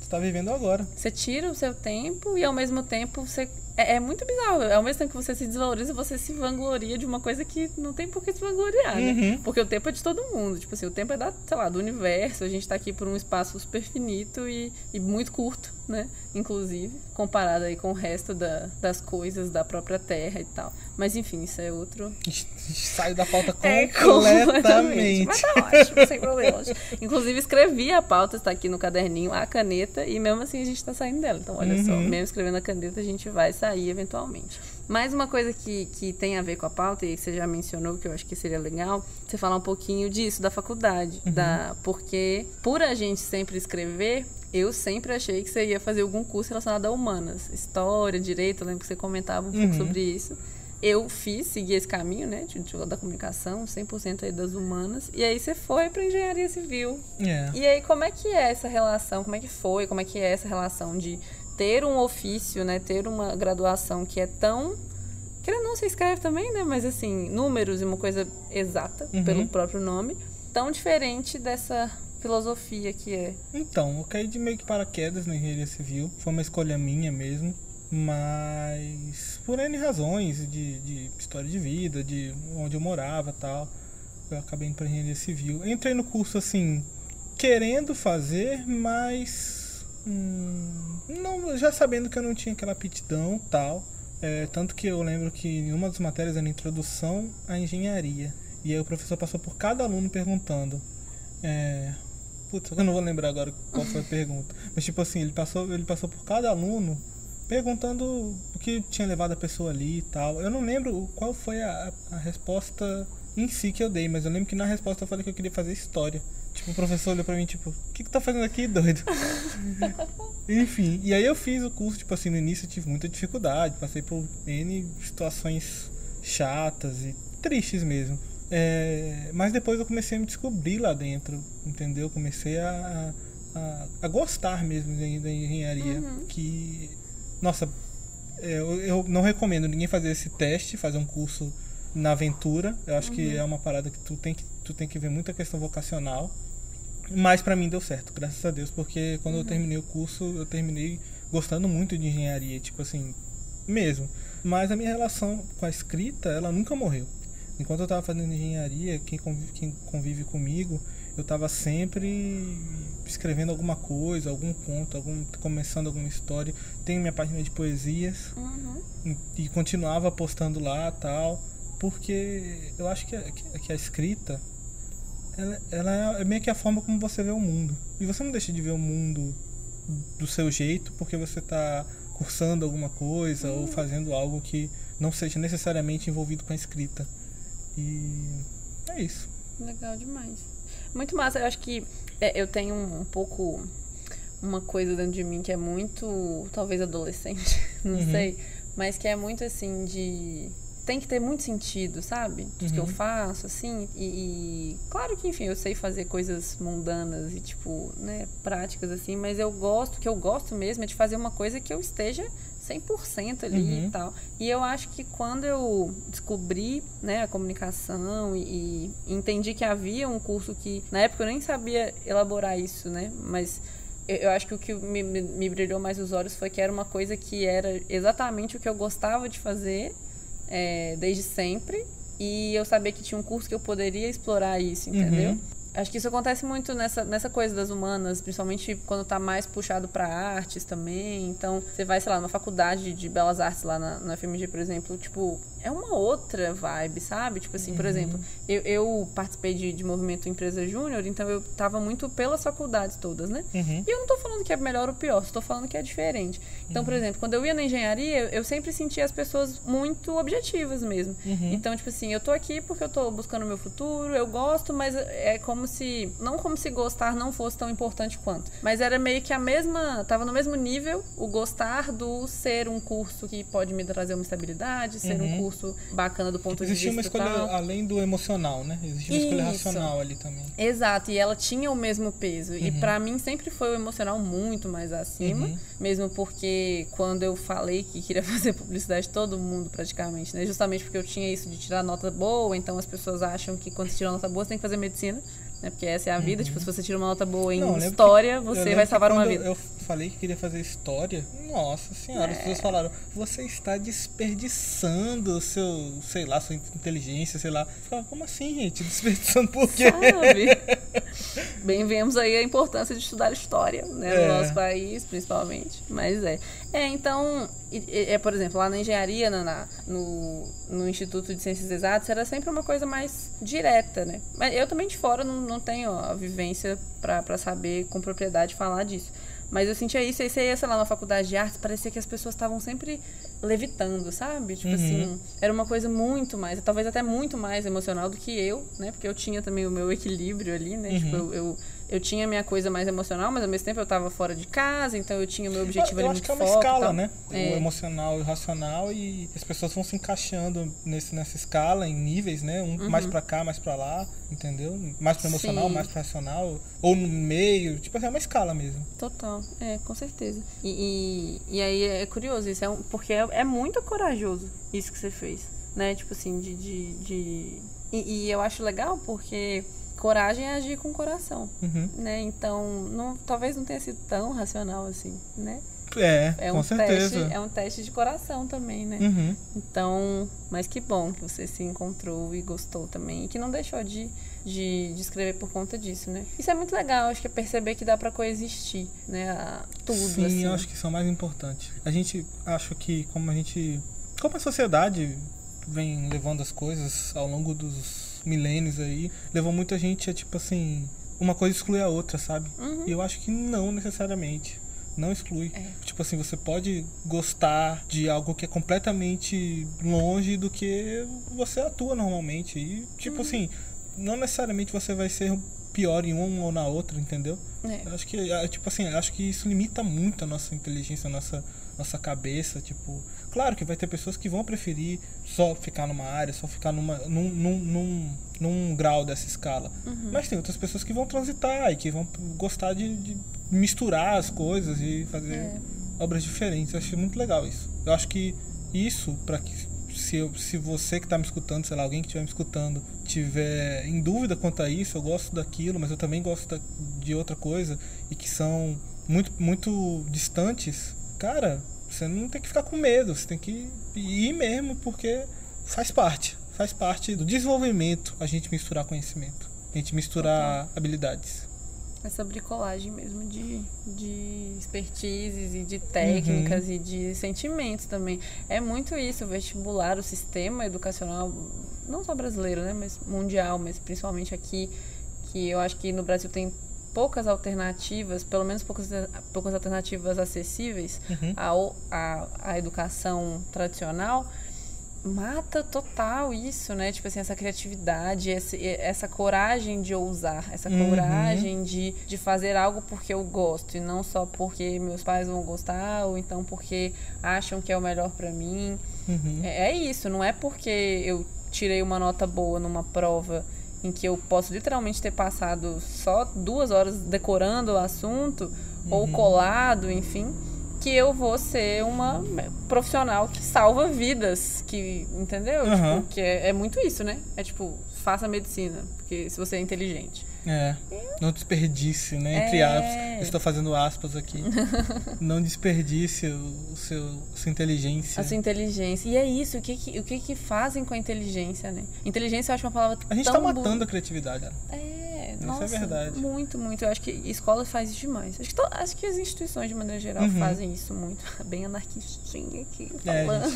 tu tá vivendo agora. Você tira o seu tempo e ao mesmo tempo você é, é, muito bizarro. Ao mesmo tempo que você se desvaloriza, você se vangloria de uma coisa que não tem por que se vangloriar, né? uhum. né? Porque o tempo é de todo mundo. Tipo assim, o tempo é da, sei lá, do universo. A gente tá aqui por um espaço super finito e, e muito curto, né? Inclusive, comparado aí com o resto da, das coisas da própria Terra e tal. Mas enfim, isso é outro. Sai da pauta é, completamente. Mas tá ótimo, sem problemas. Inclusive, escrevi a pauta, está aqui no caderninho, a caneta, e mesmo assim a gente tá saindo dela. Então, olha uhum. só, mesmo escrevendo a caneta, a gente vai sair sair eventualmente. Mais uma coisa que, que tem a ver com a pauta, e que você já mencionou, que eu acho que seria legal, você falar um pouquinho disso, da faculdade. Uhum. Da, porque, por a gente sempre escrever, eu sempre achei que você ia fazer algum curso relacionado a humanas. História, direito, eu lembro que você comentava um pouco uhum. sobre isso eu fiz, segui esse caminho, né, de, de, da comunicação, 100% aí das humanas, e aí você foi para engenharia civil. Yeah. É. E aí como é que é essa relação? Como é que foi? Como é que é essa relação de ter um ofício, né, ter uma graduação que é tão que não se escreve também, né, mas assim, números e uma coisa exata uhum. pelo próprio nome, tão diferente dessa filosofia que é. Então, eu caí de meio que paraquedas na engenharia civil, foi uma escolha minha mesmo, mas por N razões de, de história de vida, de onde eu morava tal, eu acabei indo para engenharia civil. Entrei no curso assim, querendo fazer, mas Hum, não, já sabendo que eu não tinha aquela aptidão tal. É, tanto que eu lembro que em uma das matérias era introdução à engenharia. E aí o professor passou por cada aluno perguntando. É, putz, eu não vou lembrar agora qual foi a pergunta. Mas tipo assim, ele passou, ele passou por cada aluno perguntando o que tinha levado a pessoa ali e tal. Eu não lembro qual foi a, a resposta em si que eu dei, mas eu lembro que na resposta eu falei que eu queria fazer história. Tipo, o professor olhou pra mim, tipo, o que que tá fazendo aqui, doido? Enfim, e aí eu fiz o curso, tipo assim, no início eu tive muita dificuldade, passei por N situações chatas e tristes mesmo. É, mas depois eu comecei a me descobrir lá dentro, entendeu? Comecei a, a, a gostar mesmo da, engenharia. Uhum. Que, nossa, é, eu, eu, não recomendo ninguém fazer esse teste, fazer um curso na aventura. Eu acho uhum. que é uma parada que tu tem que, tu tem que ver muita questão vocacional. Mas para mim deu certo, graças a Deus, porque quando uhum. eu terminei o curso, eu terminei gostando muito de engenharia, tipo assim, mesmo. Mas a minha relação com a escrita, ela nunca morreu. Enquanto eu estava fazendo engenharia, quem convive, quem convive comigo eu estava sempre escrevendo alguma coisa, algum conto, algum, começando alguma história. Tenho minha página de poesias uhum. e, e, continuava postando lá tal, porque eu acho que a, que a escrita ela, ela é, é meio que a forma como você vê o mundo. E você não deixa de ver o mundo do seu jeito porque você está cursando alguma coisa uhum. ou fazendo algo que não seja necessariamente envolvido com a escrita. E é isso. Legal demais. Muito massa. Eu acho que é, eu tenho um, um, pouco uma coisa dentro de mim que é muito, talvez adolescente, não uhum. sei, mas que é muito assim de tem que ter muito sentido, sabe? Tudo uhum. que eu uhum. faço, assim. E, e, claro que, enfim, eu sei fazer coisas mundanas e, tipo, né, práticas, assim, mas eu gosto, o que eu gosto mesmo é de fazer uma coisa que eu esteja 100% ali uhum. e tal. E eu acho que quando eu descobri, né, a comunicação e, e entendi que havia um curso que, na época eu nem sabia elaborar isso, né, mas eu acho que o que me, me, brilhou mais os olhos foi que era uma coisa que era exatamente o que eu gostava de fazer é, desde sempre. E eu sabia que tinha um curso que eu poderia explorar isso, entendeu? Uhum. Acho que isso acontece muito nessa, nessa coisa das humanas, principalmente quando tá mais puxado para artes também. Então, você vai, sei lá, numa faculdade de belas artes lá na, na FMG, por exemplo, tipo, é uma outra vibe, sabe? Tipo assim, uhum. por exemplo, eu, eu participei de, de movimento Empresa Júnior, então eu tava muito pelas faculdades todas, né? Uhum. E eu não tô falando que é melhor ou pior, só tô falando que é diferente. Então, uhum. por exemplo, quando eu ia na engenharia, eu sempre sentia as pessoas muito objetivas mesmo. Uhum. Então, tipo assim, eu tô aqui porque eu tô buscando o meu futuro, eu gosto, mas é como se. Não como se gostar não fosse tão importante quanto. Mas era meio que a mesma. Tava no mesmo nível o gostar do ser um curso que pode me trazer uma estabilidade, ser um uhum. curso curso bacana do ponto Existia de vista. Existia uma escolha tal. além do emocional, né? Existia uma escolha racional ali também. Exato, e ela tinha o mesmo peso. Uhum. E para mim sempre foi o emocional muito mais acima, uhum. mesmo porque quando eu falei que queria fazer publicidade, todo mundo praticamente, né? Justamente porque eu tinha isso de tirar nota boa, então as pessoas acham que quando você tira nota boa, você tem que fazer medicina né? Porque essa é a vida. Uhum. Tipo, se você tira uma nota boa em não, história, você vai salvar uma vida. Eu falei que queria fazer história. Nossa senhora, é. as pessoas falaram, você está desperdiçando o seu, sei lá, sua inteligência, sei lá. Eu falava, como assim, gente? Desperdiçando por quê? Sabe? Bem, vemos aí a importância de estudar história, né? É. No nosso país, principalmente. Mas é. É, então, é, por exemplo, lá na engenharia, na, no, no Instituto de Ciências Exatas, era sempre uma coisa mais direta, né? Mas eu também de fora não, não tenho a vivência para saber com propriedade falar disso. Mas eu sentia isso, aí você ia, sei lá, na faculdade de artes, parecia que as pessoas estavam sempre levitando, sabe? Tipo uhum. assim, era uma coisa muito mais, talvez até muito mais emocional do que eu, né? Porque eu tinha também o meu equilíbrio ali, né? Tipo, uhum. Tipo, eu, eu eu tinha minha coisa mais emocional, mas ao mesmo tempo eu estava fora de casa, então eu tinha o meu objetivo eu, eu ali muito acho que é uma escala, né? É. O emocional e o racional e as pessoas vão se encaixando nesse, nessa escala, em níveis, né? Um uhum. mais para cá, mais para lá, entendeu? Mais para emocional, Sim. mais para racional, ou no meio, tipo assim, é uma escala mesmo. Total, é, com certeza. E, e, e aí é curioso isso, é um, porque é, é, muito corajoso isso que você fez, né? Tipo assim, de... de, de... E, e eu acho legal porque coragem é agir com o coração, uhum. né? Então, não, talvez não tenha sido tão racional assim, né? É, é um com certeza. Teste, é um teste de coração também, né? Uhum. Então, mas que bom que você se encontrou e gostou também. E que não deixou de, de, de escrever por conta disso, né? Isso é muito legal, acho que é perceber que dá para coexistir, né? A, tudo, Sim, assim. eu acho que são mais importantes. A gente, acho que como a gente... Como a sociedade vem levando as coisas ao longo dos milênios aí, levou muita gente a, tipo assim, uma coisa exclui a outra, sabe? Uhum. E eu acho que não necessariamente. Não exclui. É. Tipo assim, você pode gostar de algo que é completamente longe do que você atua normalmente. E, tipo uhum. assim, não necessariamente você vai ser pior em um ou na outra, entendeu? É. Acho que, é, tipo assim, acho que isso limita muito a nossa inteligência, a nossa, nossa cabeça, tipo, Claro que vai ter pessoas que vão preferir só ficar numa área, só ficar numa, num, num, num, num grau dessa escala. Uhum. Mas tem outras pessoas que vão transitar e que vão gostar de, de misturar as coisas e fazer é. obras diferentes. Eu acho muito legal isso. Eu acho que isso, para que se, eu, se você que está me escutando, sei lá, alguém que estiver me escutando, tiver em dúvida quanto a isso, eu gosto daquilo, mas eu também gosto da, de outra coisa e que são muito, muito distantes, cara, você não tem que ficar com medo, você tem que ir mesmo, porque faz parte. Faz parte do desenvolvimento a gente misturar conhecimento. A gente misturar Total. habilidades. Essa bricolagem mesmo de, de expertises e de técnicas uhum. e de sentimentos também. É muito isso, o vestibular, o sistema educacional, não só brasileiro, né, mas mundial, mas principalmente aqui, que eu acho que no Brasil tem poucas alternativas, pelo menos poucas, poucas alternativas acessíveis uhum. à, à, à educação tradicional, mata total isso, né? Tipo assim, essa criatividade, esse, essa coragem de ousar, essa uhum. coragem de, de fazer algo porque eu gosto e não só porque meus pais vão gostar ou então porque acham que é o melhor para mim. Uhum. É, é isso, não é porque eu tirei uma nota boa numa prova em que eu posso literalmente ter passado só duas horas decorando o assunto uhum. ou colado, enfim que eu vou ser uma profissional que salva vidas, que entendeu? Uhum. Tipo, que é, é, muito isso, né? É tipo, faça medicina, porque se você é inteligente. É. Não desperdice, né? Entre é... aspas. Estou fazendo aspas aqui. não desperdice o seu, a sua inteligência. A sua inteligência. E é isso, o que que, o que que fazem com a inteligência, né? Inteligência eu acho uma palavra A gente está matando a criatividade. É nossa, Isso é verdade. Muito, muito. Eu acho que escola faz isso demais. Acho que, to, acho que as instituições, de maneira geral, uhum. fazem isso muito. Bem aqui, é, falando.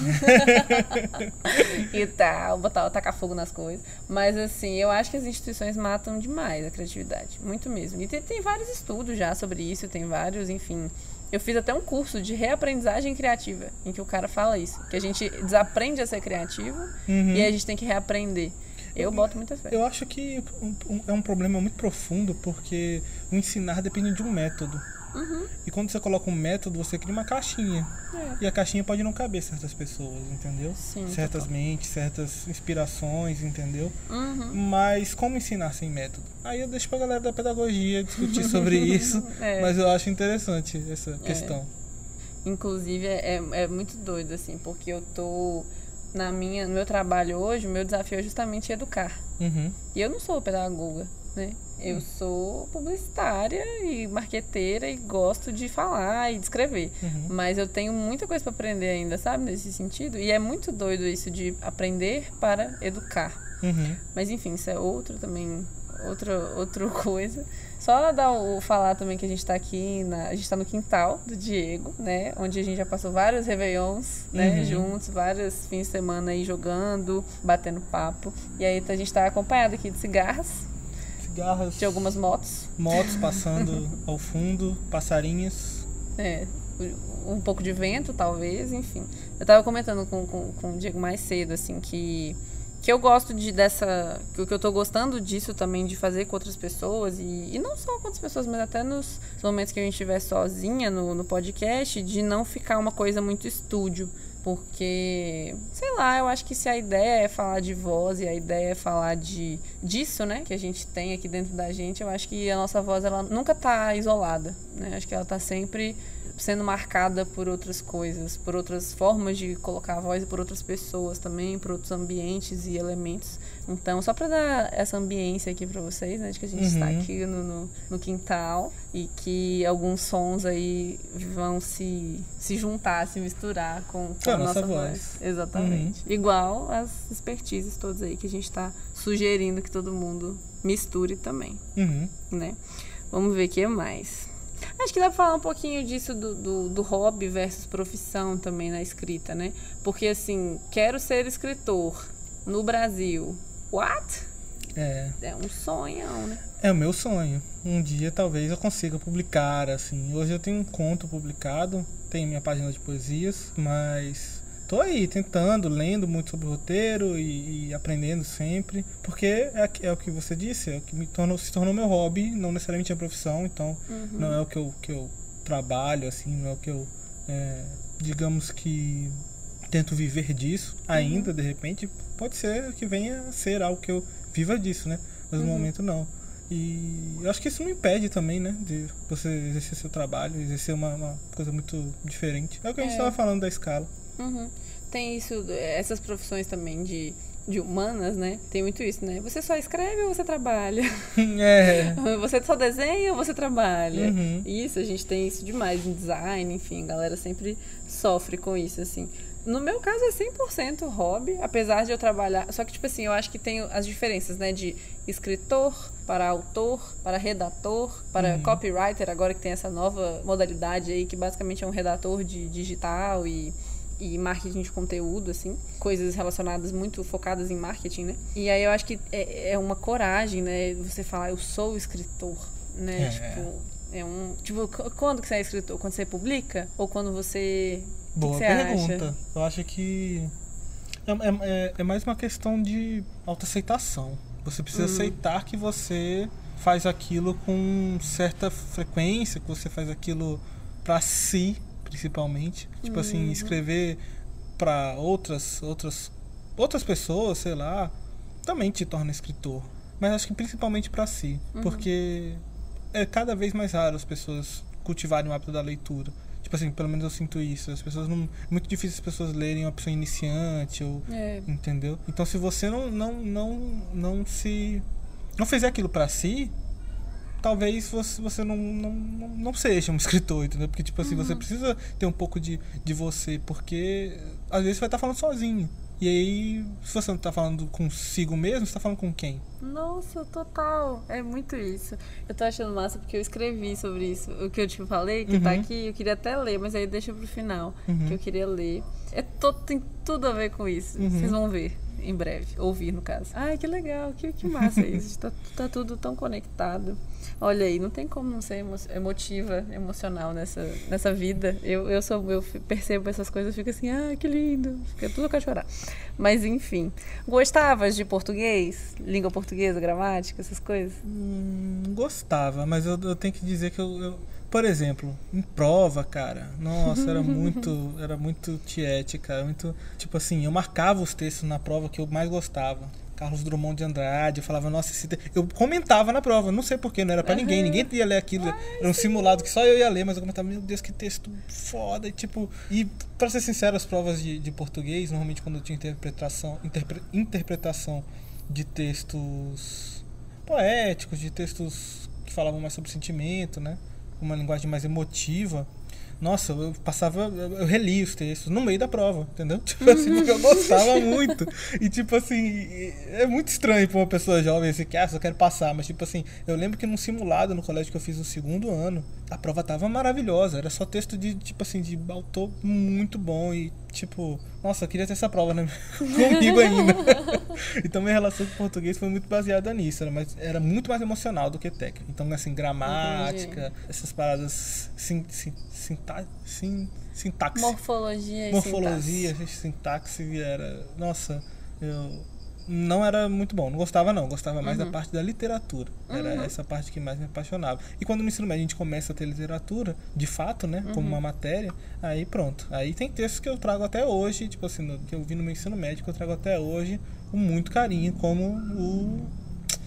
É, e tal, botar, tacar fogo nas coisas. Mas, assim, eu acho que as instituições matam demais a criatividade. Muito mesmo. E tem, tem vários estudos já sobre isso, tem vários, enfim. Eu fiz até um curso de reaprendizagem criativa, em que o cara fala isso. Que a gente desaprende a ser criativo uhum. e a gente tem que reaprender. Eu boto muita fé. Eu acho que é um problema muito profundo porque o ensinar depende de um método. Uhum. E quando você coloca um método, você cria uma caixinha. É. E a caixinha pode não caber certas pessoas, entendeu? Sim, certas total. mentes, certas inspirações, entendeu? Uhum. Mas como ensinar sem método? Aí eu deixo pra galera da pedagogia discutir sobre isso. É. Mas eu acho interessante essa é. questão. Inclusive, é, é muito doido, assim, porque eu tô na minha, no meu trabalho hoje, o meu desafio é justamente educar. Uhum. E eu não sou pedagoga, né? Eu uhum. sou publicitária e marqueteira e gosto de falar e de escrever. Uhum. Mas eu tenho muita coisa para aprender ainda, sabe? Nesse sentido. E é muito doido isso de aprender para educar. Uhum. Mas enfim, isso é outro também outra, outra coisa. Só dar o falar também que a gente está aqui, na, a gente está no quintal do Diego, né? Onde a gente já passou vários réveillons, né? Uhum. Juntos, vários fins de semana aí jogando, batendo papo. E aí a gente está acompanhado aqui de cigarras. Cigarras. De algumas motos. Motos passando ao fundo, passarinhos. É, um pouco de vento, talvez, enfim. Eu estava comentando com, com, com o Diego mais cedo, assim, que que eu gosto de dessa que eu tô gostando disso também de fazer com outras pessoas e, e não só com outras pessoas mas até nos momentos que a gente estiver sozinha no, no podcast de não ficar uma coisa muito estúdio porque sei lá eu acho que se a ideia é falar de voz e a ideia é falar de disso né que a gente tem aqui dentro da gente eu acho que a nossa voz ela nunca tá isolada né acho que ela tá sempre sendo marcada por outras coisas, por outras formas de colocar a voz por outras pessoas também, por outros ambientes e elementos. Então, só para dar essa ambiência aqui para vocês, né, de que a gente uhum. está aqui no, no, no, quintal e que alguns sons aí vão se, se juntar, se misturar com, com a, nossa, nossa voz. voz. Exatamente. Uhum. Igual as expertises todas aí que a gente está sugerindo que todo mundo misture também, uhum. né? Vamos ver o que mais. Acho que dá pra falar um pouquinho disso do, do, do, hobby versus profissão também na escrita, né? Porque assim, quero ser escritor no Brasil. What? É. É um sonho, né? É o meu sonho. Um dia talvez eu consiga publicar, assim. Hoje eu tenho um conto publicado, tenho minha página de poesias, mas tô aí tentando, lendo muito sobre o roteiro e, e aprendendo sempre, porque é, é, o que você disse, é o que me tornou, se tornou meu hobby, não necessariamente a profissão, então uhum. não é o que eu, que eu trabalho, assim, não é o que eu, é, digamos que tento viver disso ainda, uhum. de repente, pode ser que venha a ser algo que eu viva disso, né? Mas no uhum. momento não. E eu acho que isso não impede também, né? De você exercer seu trabalho, exercer uma, uma coisa muito diferente. É o que a gente estava é. falando da escala. Uhum. Tem isso, essas profissões também de de humanas, né? Tem muito isso, né? Você só escreve ou você trabalha? É. Você só desenha ou você trabalha? Uhum. Isso, a gente tem isso demais em design, enfim, a galera sempre sofre com isso, assim. No meu caso é 100% hobby, apesar de eu trabalhar. Só que, tipo assim, eu acho que tem as diferenças, né? De escritor para autor, para redator, para uhum. copywriter, agora que tem essa nova modalidade aí, que basicamente é um redator de digital e e marketing de conteúdo, assim, coisas relacionadas muito focadas em marketing, né? E aí eu acho que é, é uma coragem, né? Você falar, eu sou escritor, né? É. Tipo, é um. Tipo, quando que você é escritor? Quando você publica? Ou quando você. Boa que que pergunta. Acha? Eu acho que. É, é, é, é mais uma questão de autoaceitação. Você precisa hum. aceitar que você faz aquilo com certa frequência, que você faz aquilo para si principalmente. Tipo assim, uhum. escrever para outras outras outras pessoas, sei lá, também te torna escritor. Mas acho que principalmente para si, uhum. porque é cada vez mais raro as pessoas cultivarem o hábito da leitura. Tipo assim, pelo menos eu sinto isso. As pessoas não. É muito difícil as pessoas lerem uma pessoa iniciante, ou. É. Entendeu? Então se você não, não, não, não se. Não fizer aquilo para si, talvez você, você não, não, não seja um escritor, entendeu? Porque, tipo assim, uhum. você precisa ter um pouco de, de você, porque às vezes você vai estar falando sozinho. E aí, se você não está falando consigo mesmo, você está falando com quem? Nossa, total. É muito isso. Eu tô achando massa porque eu escrevi sobre isso. O que eu te falei, que tá uhum. tá aqui, eu queria até ler, mas aí deixa pro final, uhum. que eu queria ler. É todo, tem tudo a ver com isso. Uhum. Vocês vão ver em breve. Ouvir, no caso. Ai, que legal, que, que massa isso. tá, tá tudo tão conectado. Olha aí, não tem como não ser emotiva, emocional nessa, nessa vida. Eu, eu, sou, eu percebo essas coisas fico assim, ah, que lindo. Fica tudo com chorar. Mas enfim. Gostavas de português? Língua portuguesa, gramática, essas coisas? Hum, gostava, mas eu, eu, tenho que dizer que eu, eu por exemplo, em prova, cara, nossa, era muito, era muito tiete, cara, muito, tipo assim, eu marcava os textos na prova que eu mais gostava. Carlos Drummond de Andrade, eu falava, nossa, esse te... eu comentava na prova, não sei porquê, não era para uhum. ninguém, ninguém ia ler aquilo, Ai, era um sim. simulado que só eu ia ler, mas eu comentava, meu Deus, que texto foda, e tipo, e para ser sincero, as provas de, de português, normalmente quando eu tinha interpretação, interpre... interpretação de textos poéticos, de textos que falavam mais sobre sentimento, né, uma linguagem mais emotiva, nossa, eu passava, eu reli os textos no meio da prova, entendeu? Tipo assim, porque eu gostava muito. E tipo assim, é muito estranho pra uma pessoa jovem assim, que ah, só quero passar, mas tipo assim, eu lembro que num simulado no colégio que eu fiz no segundo ano, a prova tava maravilhosa, era só texto de tipo assim, de autor muito bom e tipo, nossa, eu queria ter essa prova né? comigo ainda. então minha relação com o português foi muito baseada nisso, era, mas era muito mais emocional do que técnica. Então, assim, gramática, Entendi. essas paradas sim, sim, sinta, sim, sintaxe. Morfologia e Morfologia, sintaxe. sintaxe era. Nossa, eu não era muito bom. Não gostava, não. Gostava mais uhum. da parte da literatura. Era uhum. essa parte que mais me apaixonava. E quando no ensino médio a gente começa a ter literatura, de fato, né? Como uma uhum. matéria, aí pronto. Aí tem textos que eu trago até hoje, tipo assim, no, que eu vi no meu ensino médio, que eu trago até hoje com muito carinho, como o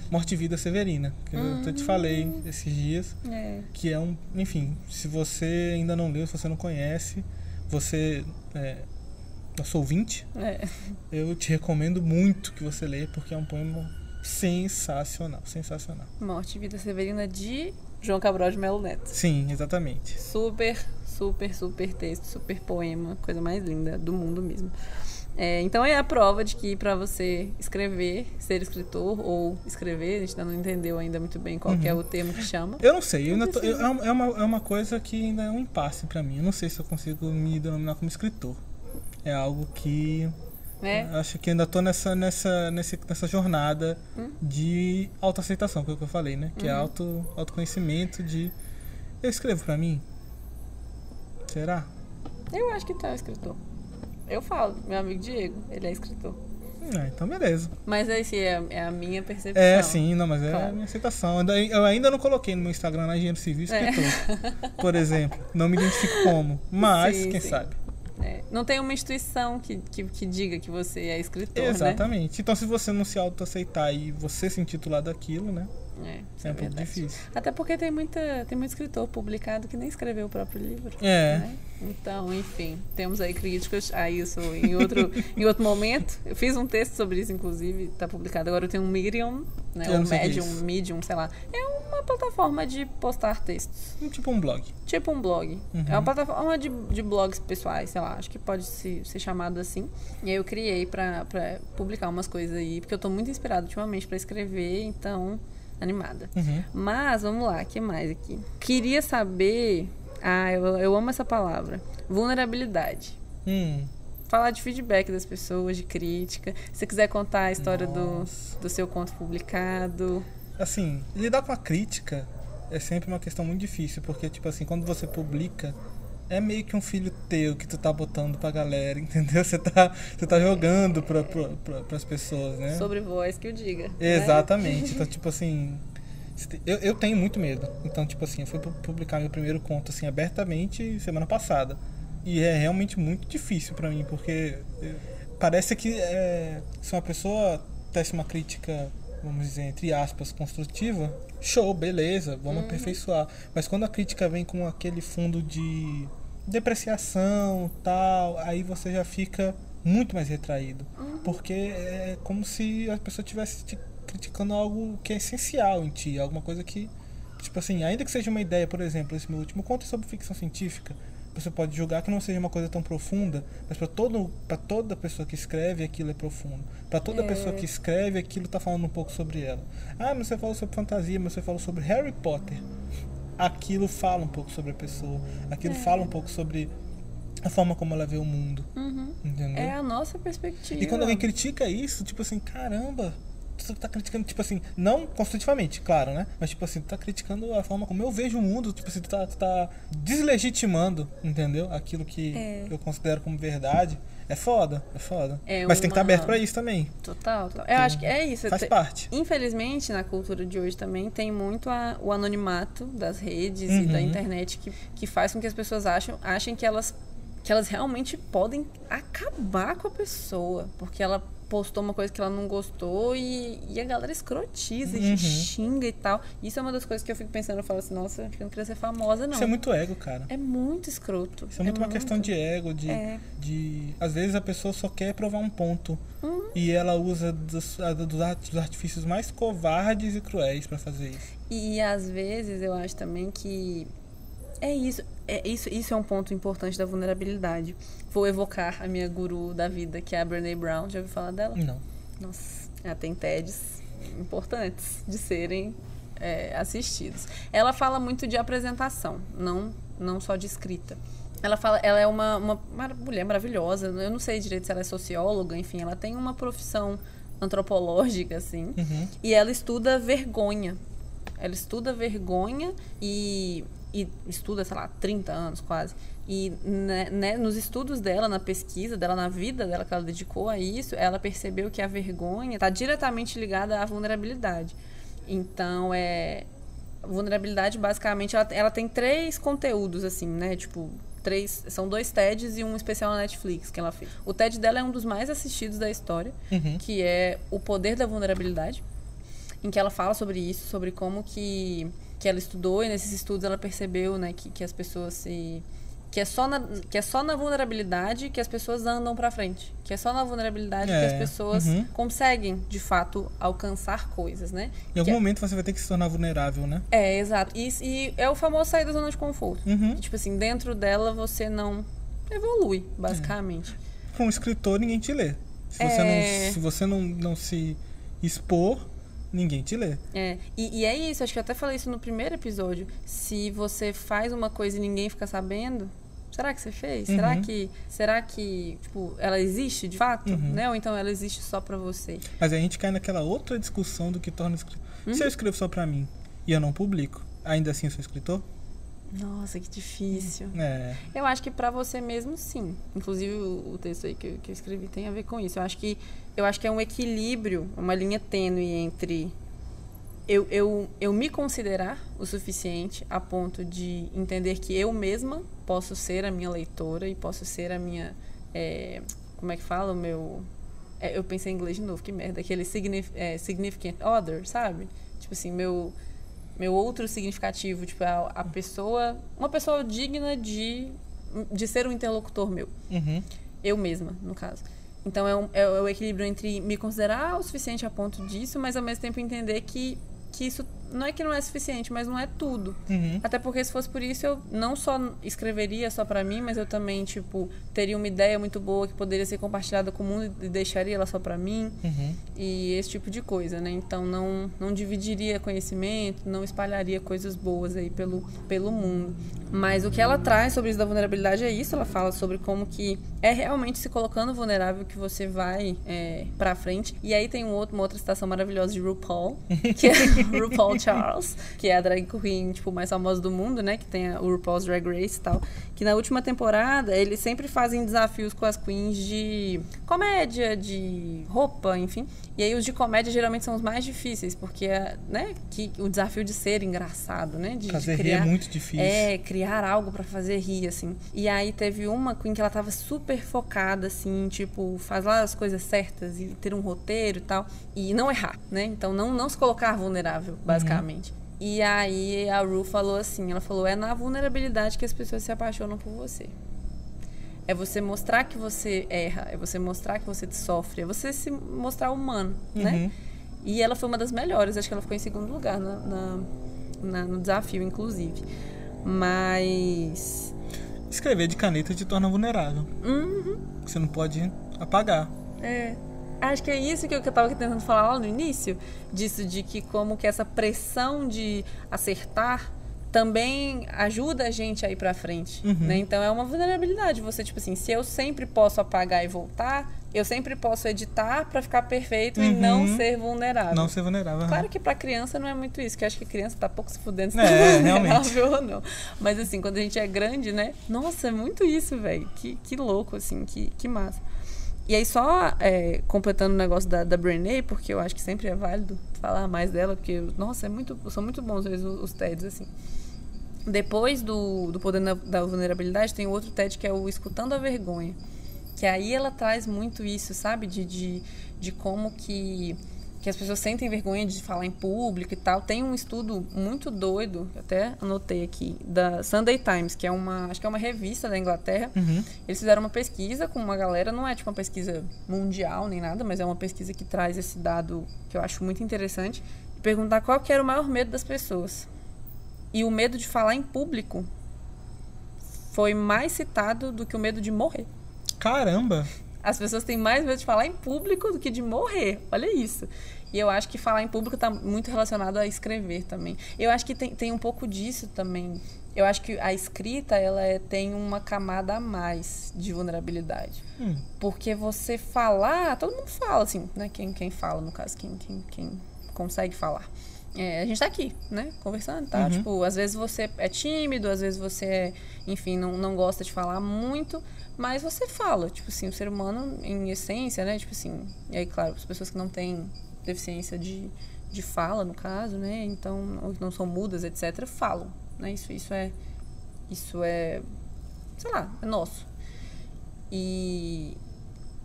Morte e Vida Severina, que eu te falei uhum. esses dias. É. Que é um. Enfim, se você ainda não leu, se você não conhece, você. É, nosso ouvinte, é. eu te recomendo muito que você leia, porque é um poema sensacional, sensacional. Morte e Vida Severina de João Cabral de Melo Neto. Sim, exatamente. Super, super, super texto, super poema, coisa mais linda do mundo mesmo. É, então é a prova de que para você escrever, ser escritor ou escrever, a gente ainda não entendeu ainda muito bem qual uhum. é o termo que chama. Eu não sei, eu tô, eu, é, uma, é uma coisa que ainda é um impasse para mim. Eu não sei se eu consigo me denominar como escritor é algo que é. acho que ainda estou nessa, nessa, nessa, jornada hum? de autoaceitação, que é o que eu falei, né? Que é uhum. é auto, autoconhecimento de. Eu escrevo para mim? Será? Eu acho que um escritor. Eu falo, meu amigo Diego, ele é escritor. É, então beleza. Mas esse é, é, a minha percepção. É, sim, não, mas é claro. a minha aceitação. Eu ainda não coloquei no meu Instagram na engenheiro civil é. escritor. É. Por exemplo. Não me identifico como. Mas, sim, quem sim. sabe? É, não tem uma instituição que, que, que, diga que você é escritor, né? Exatamente. Né? Então, se você não se autoaceitar e você se intitular daquilo, né? É, é, é um pouco difícil. Até porque tem, muita, tem muito escritor publicado que nem escreveu o próprio livro. É. Né? Então, enfim, temos aí críticas a isso em outro, em outro momento. Eu fiz um texto sobre isso, inclusive, está publicado. Agora eu tenho um Medium, né? Um Medium, é Medium, sei lá. É uma plataforma de postar textos. Tipo um blog. Tipo um blog. Uhum. É uma plataforma de, de blogs pessoais, sei lá. Acho que pode se, ser chamado assim. E aí eu criei para publicar umas coisas aí, porque eu estou muito inspirada ultimamente para escrever, então animada. Uhum. Mas, vamos lá, o que mais aqui? Queria saber ah, eu, eu amo essa palavra. Vulnerabilidade. Hum. Falar de feedback das pessoas, de crítica. Se você quiser contar a história do, do seu conto publicado. Assim, lidar com a crítica é sempre uma questão muito difícil, porque, tipo assim, quando você publica, é meio que um filho teu que tu tá botando pra galera, entendeu? Você tá, você tá jogando pra, pra, pra, pras pessoas, né? Sobre voz que o diga. Né? Exatamente. Né? Então, tipo assim, eu, eu tenho muito medo. Então, tipo assim, eu fui publicar meu primeiro conto assim abertamente semana passada. E é realmente muito difícil para mim, porque eh, parece que é, se uma pessoa tece uma crítica, vamos dizer, entre aspas, construtiva, show, beleza, vamos uhum. aperfeiçoar. Mas quando a crítica vem com aquele fundo de depreciação, tal, aí você já fica muito mais retraído. Uhum. Porque é como se a pessoa tivesse te criticando algo que é essencial em ti, alguma coisa que, tipo assim, ainda que seja uma ideia, por exemplo, esse meu último conto é sobre ficção científica, você pode julgar que não seja uma coisa tão profunda, mas para todo para toda pessoa que escreve aquilo é profundo. Para toda é. pessoa que escreve aquilo está falando um pouco sobre ela. Ah, mas você falou sobre fantasia, mas você falou sobre Harry Potter. Aquilo fala um pouco sobre a pessoa. Aquilo é. fala um pouco sobre a forma como ela vê o mundo. Uhum. Entendeu? É a nossa perspectiva. E quando alguém critica isso, tipo assim, caramba, tu tá criticando, tipo assim, não construtivamente, claro, né? Mas, tipo assim, tu tá criticando a forma como eu vejo o mundo, tipo assim, tu tá, tu tá deslegitimando, entendeu? Aquilo que é. eu considero como verdade. É foda, é foda. É Mas uma... tem que estar tá aberto para isso também. Total, total. Eu acho que é isso. Faz parte. Infelizmente, na cultura de hoje também tem muito a, o anonimato das redes uhum. e da uhum. internet que, que faz com que as pessoas acham, achem que elas que elas realmente podem acabar com a pessoa, porque ela postou uma coisa que ela não gostou e, e a galera escrotiza uhum. e xinga e tal. Isso é uma das coisas que eu fico pensando, eu falo assim, nossa, eu não queria ser famosa, não. Isso é muito ego, cara. É muito escroto. Isso é muito é uma muito... questão de ego, de, é. de. Às vezes a pessoa só quer provar um ponto. Uhum. E ela usa dos, dos artifícios mais covardes e cruéis para fazer isso. E às vezes eu acho também que é isso. É, isso, isso é um ponto importante da vulnerabilidade. Vou evocar a minha guru da vida, que é a Brené Brown. Já ouviu falar dela? Não. Nossa, ela tem TEDs importantes de serem é, assistidos. Ela fala muito de apresentação, não, não só de escrita. Ela fala, ela é uma, uma, uma mulher maravilhosa. Eu não sei direito se ela é socióloga, enfim, ela tem uma profissão antropológica, assim. Uhum. E ela estuda vergonha. Ela estuda vergonha e e estuda, sei lá, 30 anos quase. E né, né, nos estudos dela, na pesquisa dela, na vida dela que ela dedicou a isso, ela percebeu que a vergonha está diretamente ligada à vulnerabilidade. Então, é. Vulnerabilidade, basicamente, ela, ela tem três conteúdos, assim, né? Tipo, três. São dois TEDs e um especial na Netflix que ela fez. O TED dela é um dos mais assistidos da história, uhum. que é O Poder da Vulnerabilidade, em que ela fala sobre isso, sobre como que que ela estudou e nesses estudos ela percebeu né, que, que as pessoas se que é só na, que é só na vulnerabilidade que as pessoas andam para frente que é só na vulnerabilidade é, que as é, pessoas uhum. conseguem de fato alcançar coisas né em algum que é momento é... você vai ter que se tornar vulnerável né é exato e, e é o famoso sair da zona de conforto uhum. que, tipo assim dentro dela você não evolui basicamente é. um escritor ninguém te lê se você não é. se você não, não se expor ninguém te lê. É, e, e, é isso, acho que eu até falei isso no primeiro episódio. Se você faz uma coisa e ninguém fica sabendo, será que você fez? Uhum. Será que, será que, tipo, ela existe de fato, uhum. né? Ou então ela existe só para você? Mas a gente cai naquela outra discussão do que torna escritor. Uhum. Se eu escrevo só para mim e eu não publico, ainda assim eu sou escritor? Nossa, que difícil. É. Eu acho que para você mesmo, sim. Inclusive o, o texto aí que que eu, escrevi tem a ver com isso. Eu acho que eu acho que é um equilíbrio, uma linha tênue entre eu, eu, eu me considerar o suficiente a ponto de entender que eu mesma posso ser a minha leitora e posso ser a minha é, como é que fala o meu é, eu pensei em inglês de novo, que merda, aquele signif, é, significant other, sabe? Tipo assim, meu meu outro significativo, tipo, a, a pessoa, uma pessoa digna de de ser um interlocutor meu. Uhum. Eu mesma, no caso. Então é, um, é, o equilíbrio entre me considerar o suficiente a ponto disso, mas ao mesmo tempo entender que, que isso não é que não é suficiente, mas não é tudo. Uhum. Até porque se fosse por isso, eu não só escreveria só para mim, mas eu também, tipo, teria uma ideia muito boa que poderia ser compartilhada com o mundo e deixaria ela só para mim. Uhum. E esse tipo de coisa, né? Então não não dividiria conhecimento, não espalharia coisas boas aí pelo pelo mundo. Mas o que ela traz sobre isso da vulnerabilidade é isso, ela fala sobre como que é realmente se colocando vulnerável que você vai é, para frente. E aí tem um outro, uma outra citação maravilhosa de RuPaul, que é RuPaul Charles, que é a drag queen, tipo, mais famosa do mundo, né? Que tem a RuPaul's Drag Race e tal. Que na última temporada, eles sempre fazem desafios com as queens de comédia, de roupa, enfim. E aí os de comédia geralmente são os mais difíceis, porque né, que o desafio de ser engraçado, né? De, fazer de criar, rir é muito difícil. É, criar algo para fazer rir, assim. E aí teve uma queen que ela tava super focada, assim, tipo, faz lá as coisas certas e ter um roteiro e tal. E não errar, né? Então não, não se colocar vulnerável, basicamente. Basicamente. E aí a Ru falou assim, ela falou, é na vulnerabilidade que as pessoas se apaixonam por você. É você mostrar que você erra, é você mostrar que você sofre, é você se mostrar humano, né? uhum. né? E ela foi uma das melhores, acho que ela ficou em segundo lugar na, na, na, no desafio, inclusive. Mas. Escrever de caneta te torna vulnerável. Uhum. Você não pode apagar. É. Acho que é isso que eu estava tentando falar lá no início, disso de que como que essa pressão de acertar também ajuda a gente a ir para frente, uhum. né? Então é uma vulnerabilidade. Você tipo assim, se eu sempre posso apagar e voltar, eu sempre posso editar para ficar perfeito uhum. e não ser vulnerável. Não ser vulnerável. Claro que para criança não é muito isso, que eu acho que criança tá pouco se fudendo se é, tá vulnerável ou não. Mas assim, quando a gente é grande, né? Nossa, é muito isso, velho. Que, que louco assim, que que massa. E aí, só é, completando o negócio da, da Brené, porque eu acho que sempre é válido falar mais dela, porque, nossa, é muito, são muito bons os, os TEDs, assim. Depois do, do Poder da Vulnerabilidade, tem outro TED que é o Escutando a Vergonha. Que aí ela traz muito isso, sabe? De, de, de como que que as pessoas sentem vergonha de falar em público e tal. Tem um estudo muito doido, até anotei aqui, da Sunday Times, que é uma, acho que é uma revista da Inglaterra. Uhum. Eles fizeram uma pesquisa com uma galera, não é tipo uma pesquisa mundial nem nada, mas é uma pesquisa que traz esse dado que eu acho muito interessante, e perguntar qual que era o maior medo das pessoas. E o medo de falar em público foi mais citado do que o medo de morrer. Caramba! As pessoas têm mais medo de falar em público do que de morrer. Olha isso. E eu acho que falar em público está muito relacionado a escrever também. Eu acho que tem, tem um pouco disso também. Eu acho que a escrita ela é, tem uma camada a mais de vulnerabilidade. Hum. Porque você falar, todo mundo fala, assim, né? Quem, quem fala, no caso, quem, quem, quem consegue falar. É, a gente está aqui, né? Conversando, tá? Uhum. Tipo, às vezes você é tímido, às vezes você, é, enfim, não, não gosta de falar muito, mas você fala. Tipo assim, o ser humano, em essência, né? Tipo assim, e aí, claro, as pessoas que não têm deficiência de, de fala, no caso, né? Então, ou não são mudas, etc., falam, né? Isso, isso é, isso é, sei lá, é nosso. E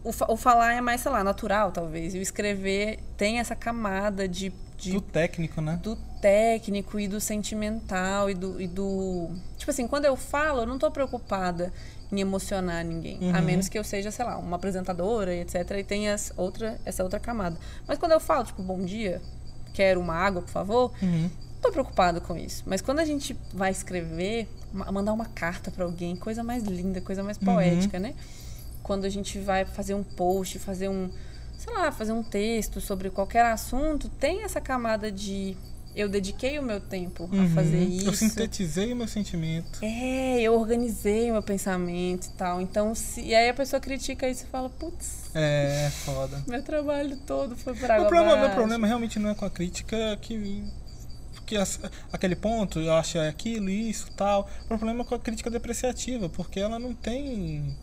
o, o falar é mais, sei lá, natural, talvez. E o escrever tem essa camada de, de... Do técnico, né? Do técnico e do sentimental e do, e do... Tipo assim, quando eu falo, eu não estou preocupada em emocionar ninguém. Uhum. A menos que eu seja, sei lá, uma apresentadora, etc. E tenha essa outra, essa outra camada. Mas quando eu falo, tipo, bom dia, quero uma água, por favor, uhum. não tô preocupado com isso. Mas quando a gente vai escrever, mandar uma carta para alguém, coisa mais linda, coisa mais uhum. poética, uhum. né? Quando a gente vai fazer um post, fazer um, sei lá, fazer um texto sobre qualquer assunto, tem essa camada de eu dediquei o meu tempo uhum. a fazer isso. Eu sintetizei o meu sentimento. É, eu organizei o meu pensamento e tal. Então, se, e aí a pessoa critica isso e fala, putz. É, foda. Meu trabalho todo foi para água o problema, Meu problema realmente não é com a crítica que que aquele ponto eu acho é aquilo, isso, tal. O problema é com a crítica depreciativa, porque ela não tem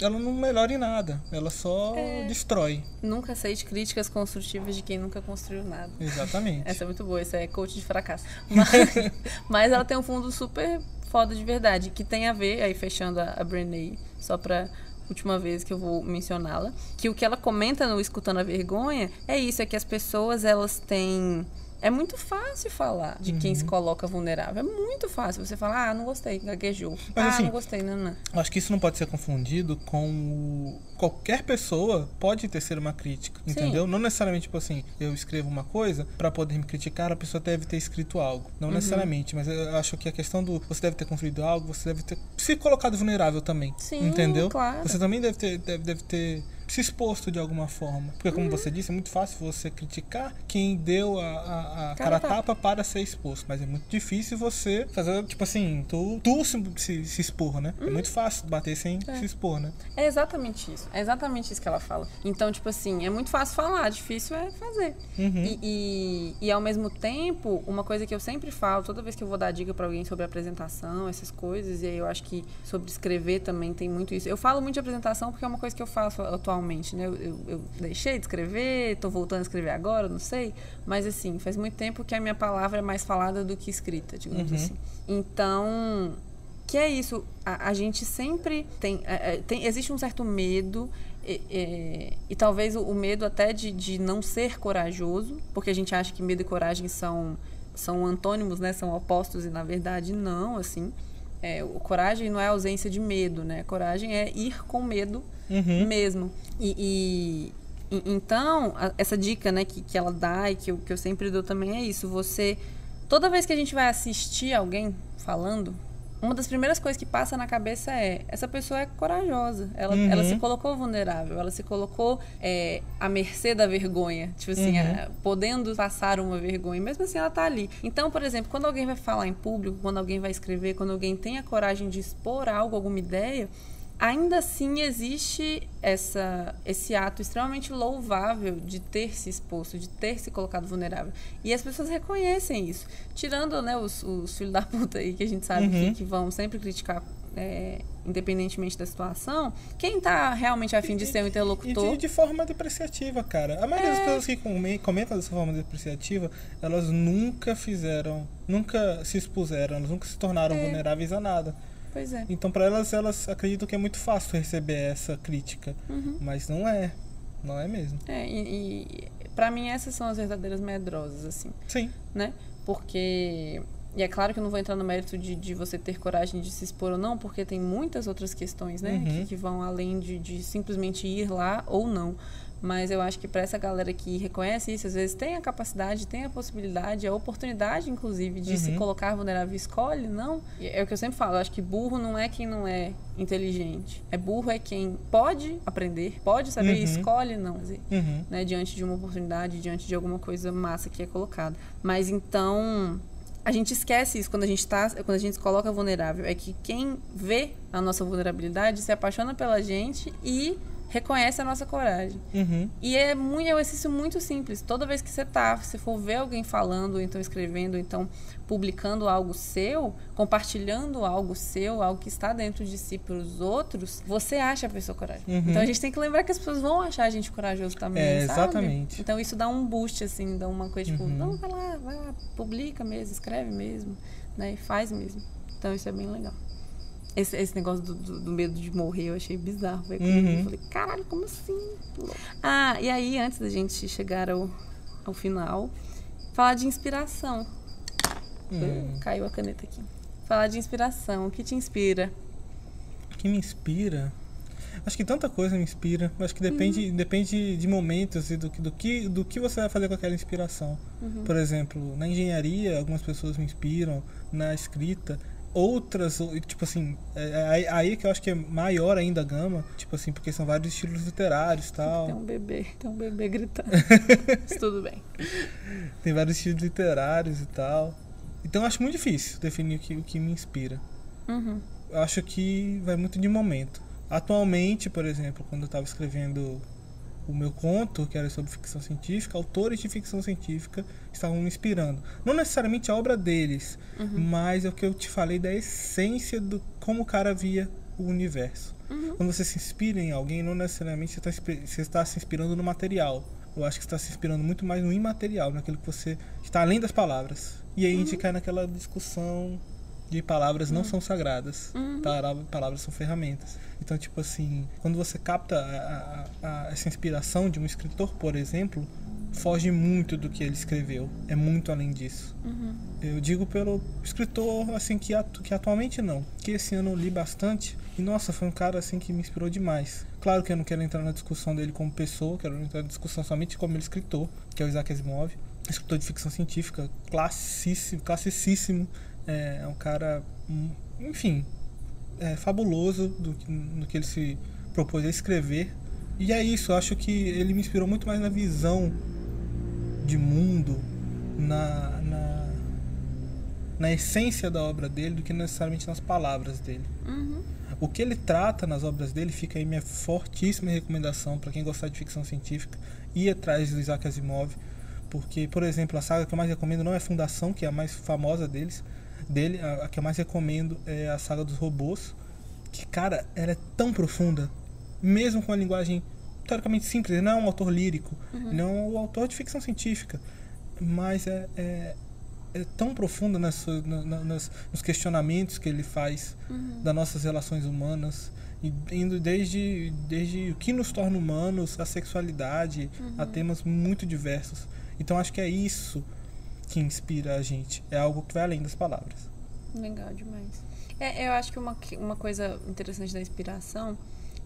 ela não melhora em nada, ela só é... destrói. Nunca aceite críticas construtivas de quem nunca construiu nada. Exatamente. Essa é muito boa, essa é coach de fracasso. Mas, mas ela tem um fundo super foda de verdade, que tem a ver, aí fechando a, a Brené, só pra última vez que eu vou mencioná-la, que o que ela comenta no Escutando a Vergonha é isso, é que as pessoas elas têm é muito fácil falar de uhum. quem se uhum. coloca vulnerável. É muito fácil você falar, ah, não gostei, gaguejou. Mas, ah, assim, não gostei, não, não. Acho que isso não pode ser confundido com qualquer pessoa pode ter ser uma crítica, Sim. entendeu? Não necessariamente, tipo assim, eu escrevo uma coisa para poder me criticar, a pessoa deve ter escrito algo. Não uhum. necessariamente, mas eu acho que a questão do você deve ter construído algo, você deve ter se colocado vulnerável também. Sim, entendeu? Claro. Você também deve ter, deve, deve ter se exposto de alguma forma. Porque, como uhum. você disse, é muito fácil você criticar quem deu a, a, a cara, cara tapa para ser exposto. Mas é muito difícil você fazer, tipo assim, tu, tu se, se, se expor, né? É uhum. É muito fácil bater sem é. se expor, né? É exatamente isso. É exatamente isso que ela fala. Então, tipo assim, é muito fácil falar, difícil é fazer. Uhum. E, e, e, ao mesmo tempo, uma coisa que eu sempre falo, toda vez que eu vou dar dica para alguém sobre apresentação, essas coisas, e aí eu acho que sobre escrever também tem muito isso. Eu falo muito de apresentação porque é uma coisa que eu faço atualmente atualmente, né? Eu, eu, eu deixei de escrever, estou voltando a escrever agora, não sei. Mas, assim, faz muito tempo que a minha palavra é mais falada do que escrita, digamos uhum. assim. Então, que é isso. A, a gente sempre tem, é, é tem, Existe um certo medo. E, e, e talvez o, o, medo até de, de não ser corajoso, porque a gente acha que medo e coragem são, são antônimos, né? São opostos, e na verdade não, assim. É, o coragem não é ausência de medo, né? Coragem é ir com medo uhum. mesmo. E, e, então, essa dica né, que, que ela dá e que eu, que eu sempre dou também é isso. Você, toda vez que a gente vai assistir alguém falando, uma das primeiras coisas que passa na cabeça é essa pessoa é corajosa ela, uhum. ela se colocou vulnerável ela se colocou é, à mercê da vergonha tipo assim uhum. é, podendo passar uma vergonha mesmo assim ela tá ali então por exemplo quando alguém vai falar em público quando alguém vai escrever quando alguém tem a coragem de expor algo alguma ideia ainda assim existe essa, esse ato extremamente louvável de ter se exposto, de ter se colocado vulnerável. E as pessoas reconhecem isso. Tirando né, os, os filhos da puta aí, que a gente sabe uhum. que, que, vão sempre criticar, é, independentemente da situação, quem está realmente afim de ser um interlocutor. E de, de, forma depreciativa, cara. A maioria é... das pessoas que comentam dessa forma depreciativa, elas nunca fizeram, nunca se expuseram, elas nunca se tornaram é. vulneráveis a nada. Pois é. Então, para elas, elas acreditam que é muito fácil receber essa crítica. Uhum. Mas não é. Não é mesmo. É, e, e para mim essas são as verdadeiras medrosas, assim. Sim. Né? Porque. E é claro que eu não vou entrar no mérito de, de você ter coragem de se expor ou não, porque tem muitas outras questões, né? Uhum. Que, que, vão além de, de simplesmente ir lá ou não. Mas eu acho que para essa galera que reconhece isso, às vezes tem a capacidade, tem a possibilidade, a oportunidade, inclusive, de uhum. se colocar vulnerável, escolhe, não. É o que eu sempre falo, eu acho que burro não é quem não é inteligente. É burro é quem pode aprender, pode saber uhum. e escolhe não fazer. Uhum. Né, diante de uma oportunidade, diante de alguma coisa massa que é colocada. Mas então a gente esquece isso quando a gente tá, quando a gente se coloca vulnerável. É que quem vê a nossa vulnerabilidade se apaixona pela gente e reconhece a nossa coragem. Uhum. E é, muito, é um exercício muito simples. Toda vez que você tá, se for ver alguém falando, ou então escrevendo, ou então publicando algo seu, compartilhando algo seu, algo que está dentro de si para os outros, você acha a pessoa corajosa. Uhum. Então a gente tem que lembrar que as pessoas vão achar a gente corajoso também, é, sabe? Exatamente. Então isso dá um boost, assim, dá uma coisa tipo, uhum. não, vai lá, vai lá, publica mesmo, escreve mesmo, né? E faz mesmo. Então isso é bem legal. Esse, esse negócio do, do, do, medo de morrer eu achei bizarro. Uhum. Eu falei, caralho, como assim? Ah, e aí, antes da gente chegar ao, ao final, falar de inspiração. Uhum. Caiu a caneta aqui. Falar de inspiração. O que te inspira? O que me inspira? Acho que tanta coisa me inspira. Acho que depende, uhum. depende de momentos e do, do, que, do que você vai fazer com aquela inspiração. Uhum. Por exemplo, na engenharia, algumas pessoas me inspiram. Na escrita, outras, tipo assim, é, é aí que eu acho que é maior ainda a gama, tipo assim, porque são vários estilos literários e tal. Tem um bebê, tem um bebê gritando. Mas tudo bem. Tem vários estilos literários e tal. Então eu acho muito difícil definir o que, o que me inspira. Uhum. Eu acho que vai muito de momento. Atualmente, por exemplo, quando eu estava escrevendo o meu conto, que era sobre ficção científica, autores de ficção científica estavam me inspirando. Não necessariamente a obra deles, uhum. mas é o que eu te falei da essência do como o cara via o universo. Uhum. Quando você se inspira em alguém, não necessariamente você está, está se inspirando no material. Eu acho que você está se inspirando muito mais no imaterial, naquilo que você está além das palavras. E aí a gente uhum. cai naquela discussão de palavras não uhum. são sagradas. Uhum. Palavras são ferramentas. Então, tipo assim, quando você capta a, a, a, essa inspiração de um escritor, por exemplo, foge muito do que ele escreveu. É muito além disso. Uhum. Eu digo pelo escritor assim que, atu que atualmente não, que esse ano eu li bastante e nossa, foi um cara assim que me inspirou demais. Claro que eu não quero entrar na discussão dele como pessoa, quero entrar na discussão somente como ele escritor, que é o Isaac Asimov, escritor de ficção científica, classíssimo, classicíssimo, é, é um cara, hum, enfim, é, fabuloso do, do que ele se propôs a escrever. E é isso, eu acho que ele me inspirou muito mais na visão de mundo, na, na, na essência da obra dele, do que necessariamente nas palavras dele. Uhum. O que ele trata nas obras dele fica aí minha fortíssima recomendação para quem gostar de ficção científica ir atrás do Isaac Asimov, porque, por exemplo, a saga que eu mais recomendo não é Fundação, que é a mais famosa deles, dele, a, a que eu mais recomendo é a saga dos robôs, que cara, ela é tão profunda, mesmo com a linguagem teoricamente simples, ele não é um autor lírico, uhum. ele é um autor de ficção científica, mas é, é, é tão profunda nas, nas, nos questionamentos que ele faz uhum. das nossas relações humanas, indo desde, desde o que nos torna humanos, a sexualidade, uhum. a temas muito diversos. Então acho que é isso que inspira a gente, é algo que vai além das palavras. Legal demais. É, eu acho que uma, uma coisa interessante da inspiração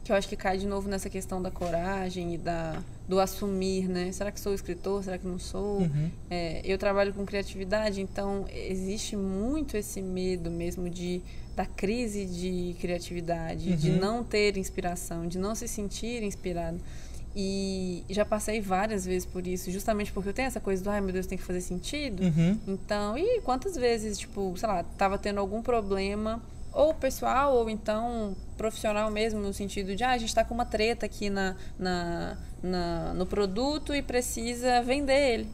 que eu acho que cai de novo nessa questão da coragem e da, do assumir, né? Será que sou escritor? Será que não sou? Uhum. É, eu trabalho com criatividade, então existe muito esse medo mesmo de da crise de criatividade, uhum. de não ter inspiração, de não se sentir inspirado. E já passei várias vezes por isso, justamente porque eu tenho essa coisa do, ai meu Deus, tem que fazer sentido. Uhum. Então, e quantas vezes, tipo, sei lá, tava tendo algum problema ou pessoal, ou então profissional mesmo, no sentido de ah, a gente está com uma treta aqui na, na, na, no produto e precisa vender ele.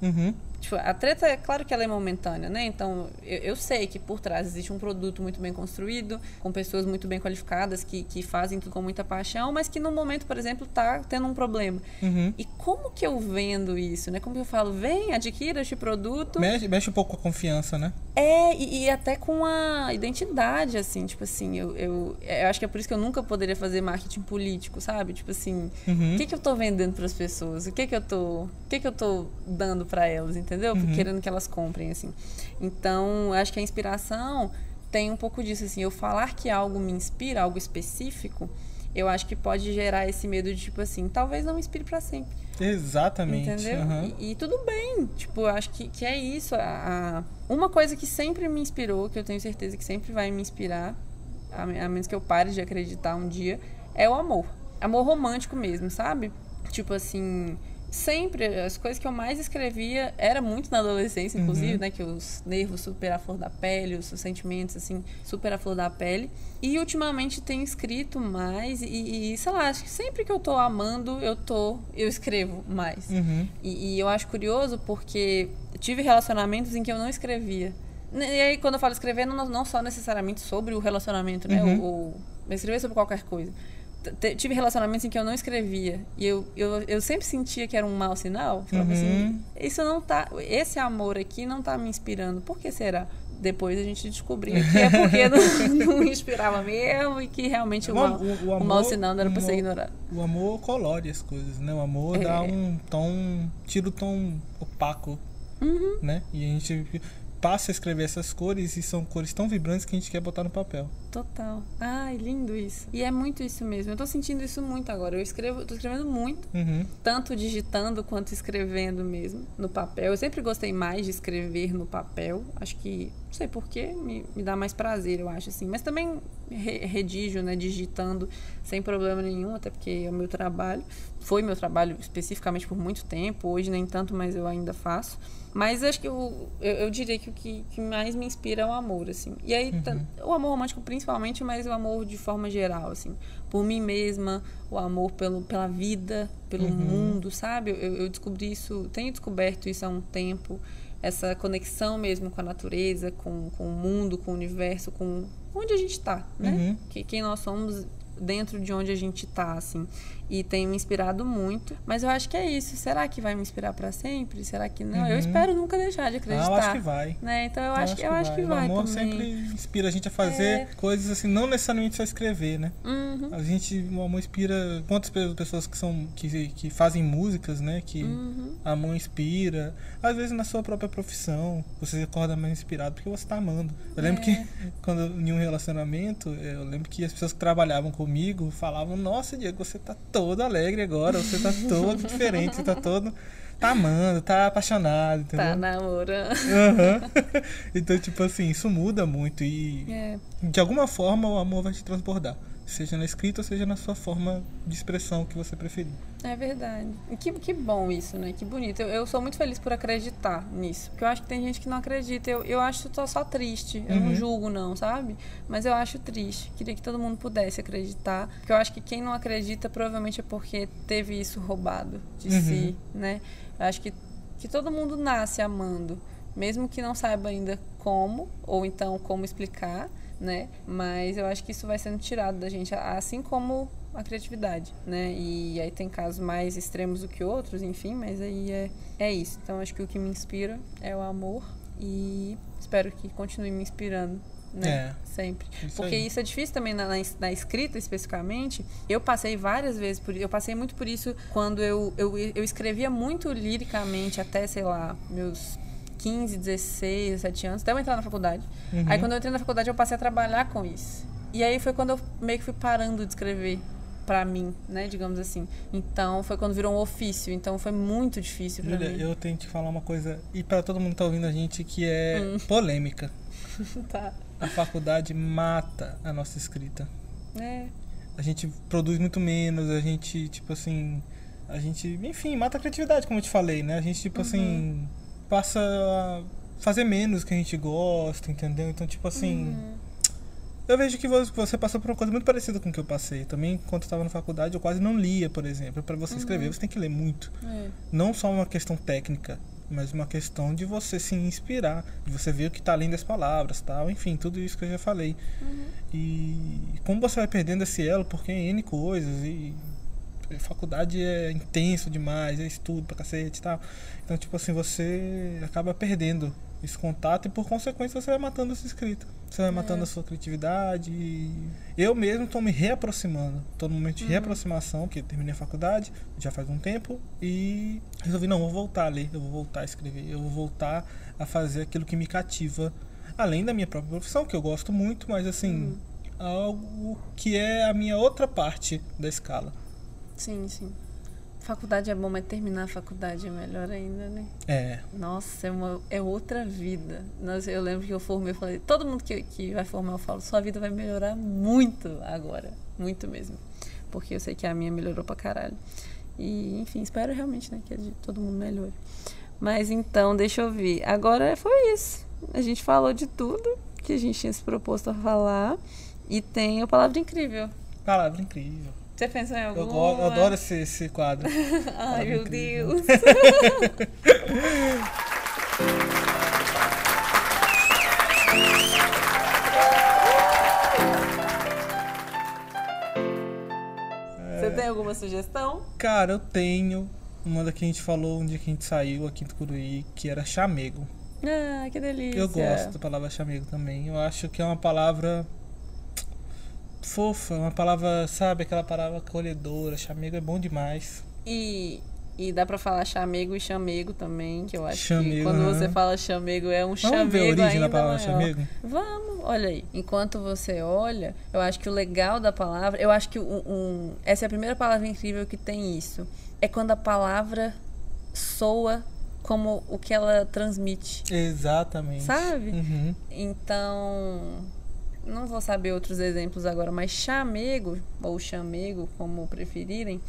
Uhum. Tipo, a treta, é claro que ela é momentânea, né? Então, eu, eu, sei que por trás existe um produto muito bem construído, com pessoas muito bem qualificadas, que, que fazem tudo com muita paixão, mas que no momento, por exemplo, tá tendo um problema. Uhum. E como que eu vendo isso, né? Como que eu falo, vem, adquira este produto. Mexe, mexe um pouco com a confiança, né? É, e, e, até com a identidade, assim, tipo assim, eu, eu, eu, acho que é por isso que eu nunca poderia fazer marketing político, sabe? Tipo assim, uhum. o que, que eu tô vendendo para as pessoas? O que que eu tô, o que que eu tô dando para elas, entendeu? Uhum. Querendo que elas comprem, assim. Então, acho que a inspiração tem um pouco disso, assim, eu falar que algo me inspira, algo específico, eu acho que pode gerar esse medo de, tipo assim, talvez não me inspire para sempre. Exatamente. Entendeu? Uhum. E, e, tudo bem. Tipo, eu acho que, que é isso. A, a, uma coisa que sempre me inspirou, que eu tenho certeza que sempre vai me inspirar, a, a menos que eu pare de acreditar um dia, é o amor. Amor romântico mesmo, sabe? Tipo assim, sempre as coisas que eu mais escrevia era muito na adolescência inclusive Uhum. né que os nervos super à flor da pele os sentimentos assim super à flor da pele e ultimamente tenho escrito mais e, e sei lá acho que sempre que eu tô amando eu tô eu escrevo mais Uhum. e, e eu acho curioso porque tive relacionamentos em que eu não escrevia e aí quando eu falo escrever não, não só necessariamente sobre o relacionamento né Uhum. ou, ou escrever sobre qualquer coisa tive relacionamentos em que eu não escrevia. E eu, eu, eu sempre sentia que era um mau sinal. Falava Uhum. assim isso não tá esse amor aqui não tá me inspirando. Por que será? Depois a gente descobriu que é porque não, não me inspirava mesmo e que realmente o, mal, o, o, o mau sinal não era para ser ignorado. o amor colore as coisas né? O amor É. dá um tom tira o tom opaco Uhum. né? E a gente passa a escrever essas cores e são cores tão vibrantes que a gente quer botar no papel Total. Ai, lindo isso. E é muito isso mesmo. Eu tô sentindo isso muito agora. Eu escrevo, eu tô escrevendo muito, Uhum. tanto digitando quanto escrevendo mesmo no papel. Eu sempre gostei mais de escrever no papel. Acho que, não sei porquê, me, me dá mais prazer, eu acho assim. Mas também re- redijo, né, digitando sem problema nenhum, até porque é o meu trabalho. Foi meu trabalho especificamente por muito tempo. Hoje nem tanto, mas eu ainda faço. Mas acho que eu, eu, eu diria que o que, que mais me inspira é o amor, assim. E aí, tá- o amor romântico principalmente, mas o amor de forma geral, assim. Por mim mesma, o amor pelo, pela vida, pelo Uhum. mundo, sabe? Eu, eu descobri isso, tenho descoberto isso há um tempo. Essa conexão mesmo com a natureza, com, com o mundo, com o universo, com onde a gente está, né? Uhum. Que, quem nós somos dentro de onde a gente está, assim. E tem me inspirado muito. Mas eu acho que é isso. Será que vai me inspirar para sempre? Será que não? Uhum. Eu espero nunca deixar de acreditar. Ah, eu acho que vai. Né? Então eu, eu acho, que, eu acho que vai. O amor também. sempre inspira a gente a fazer é. coisas assim, não necessariamente só escrever, né? Uhum. A gente, o amor inspira quantas pessoas que são que, que fazem músicas, né? Que uhum. amor inspira. Às vezes na sua própria profissão, você acorda mais inspirado porque você está amando. Eu lembro é. que quando em um relacionamento, eu lembro que as pessoas que trabalhavam comigo falavam: "Nossa, Diego, você tá todo alegre agora, você tá todo diferente, você tá todo tá amando, tá apaixonado, entendeu? Tá namorando. Uhum. então, tipo assim, isso muda muito e é. de alguma forma o amor vai te transbordar seja na escrita, seja na sua forma de expressão que você preferir. É verdade. Que, que bom isso, né? Que bonito. Eu, eu sou muito feliz por acreditar nisso. Porque eu acho que tem gente que não acredita. Eu, eu acho só, só triste. Eu uhum. não julgo, não, sabe? Mas eu acho triste. Queria que todo mundo pudesse acreditar. Porque eu acho que quem não acredita provavelmente é porque teve isso roubado de uhum. si, né? Eu acho que, que todo mundo nasce amando. Mesmo que não saiba ainda como, ou então como explicar né? Mas eu acho que isso vai sendo tirado da gente, assim como a criatividade, né? E aí tem casos mais extremos do que outros, enfim, mas aí é, é isso. Então acho que o que me inspira é o amor e espero que continue me inspirando. Né? É, Sempre. Isso Porque aí. isso é difícil também na, na, na, escrita, especificamente. Eu passei várias vezes por Eu passei muito por isso quando eu, eu, eu escrevia muito liricamente, até, sei lá, meus 15, 16, 17 anos, até eu entrar na faculdade. Uhum. Aí quando eu entrei na faculdade eu passei a trabalhar com isso. E aí foi quando eu meio que fui parando de escrever para mim, né, digamos assim. Então foi quando virou um ofício, então foi muito difícil para mim. Eu tenho que falar uma coisa e para todo mundo que tá ouvindo a gente que é hum. polêmica. tá. A faculdade mata a nossa escrita. É. A gente produz muito menos, a gente tipo assim, a gente, enfim, mata a criatividade, como eu te falei, né? A gente tipo uhum. assim passa a fazer menos que a gente gosta, entendeu? Então, tipo assim. Uhum. Eu vejo que você passou por uma coisa muito parecida com o que eu passei. Também, quando eu estava na faculdade, eu quase não lia, por exemplo. Para você escrever, uhum. você tem que ler muito. É. Não só uma questão técnica, mas uma questão de você se inspirar, de você ver o que está além das palavras, tal. Enfim, tudo isso que eu já falei. Uhum. E como você vai perdendo esse elo, porque é N coisas e faculdade é intenso demais, é estudo pra cacete e tal. Então, tipo assim, você acaba perdendo esse contato e por consequência você vai matando essa escrita. Você vai é. matando a sua criatividade. Eu mesmo estou me reaproximando. Estou no momento de uhum. reaproximação, que terminei a faculdade já faz um tempo. E resolvi, não, vou voltar a ler, eu vou voltar a escrever, eu vou voltar a fazer aquilo que me cativa. Além da minha própria profissão, que eu gosto muito, mas assim, uhum. algo que é a minha outra parte da escala. Sim, sim. Faculdade é bom, mas terminar a faculdade é melhor ainda, né? É. Nossa, é, uma, é outra vida. Nossa, eu lembro que eu formei, eu falei, todo mundo que, que vai formar, eu falo, sua vida vai melhorar muito agora. Muito mesmo. Porque eu sei que a minha melhorou pra caralho. E, enfim, espero realmente, né, que a de todo mundo melhore. Mas então, deixa eu ver. Agora foi isso. A gente falou de tudo que a gente tinha se proposto a falar. E tem a palavra incrível. Palavra incrível. Você pensou em alguma? Eu, eu adoro esse, esse quadro. Ai, meu Deus. Você tem alguma sugestão? Cara, eu tenho uma da que a gente falou um dia que a gente saiu aqui em Tucuruí, que era chamego. Ah, que delícia. Eu gosto da palavra chamego também. Eu acho que é uma palavra fofa, uma palavra, sabe, aquela palavra acolhedora. Chamego é bom demais. E, e dá pra falar chamego e chamego também, que eu acho chamego, que quando você fala chamego é um chamego Vamos ver a origem ainda da palavra maior. chamego? Vamos, olha aí. Enquanto você olha, eu acho que o legal da palavra, eu acho que um, um, essa é a primeira palavra incrível que tem isso. É quando a palavra soa como o que ela transmite. Exatamente. Sabe? Uhum. Então, não vou saber outros exemplos agora, mas chamego, ou chamego, como preferirem,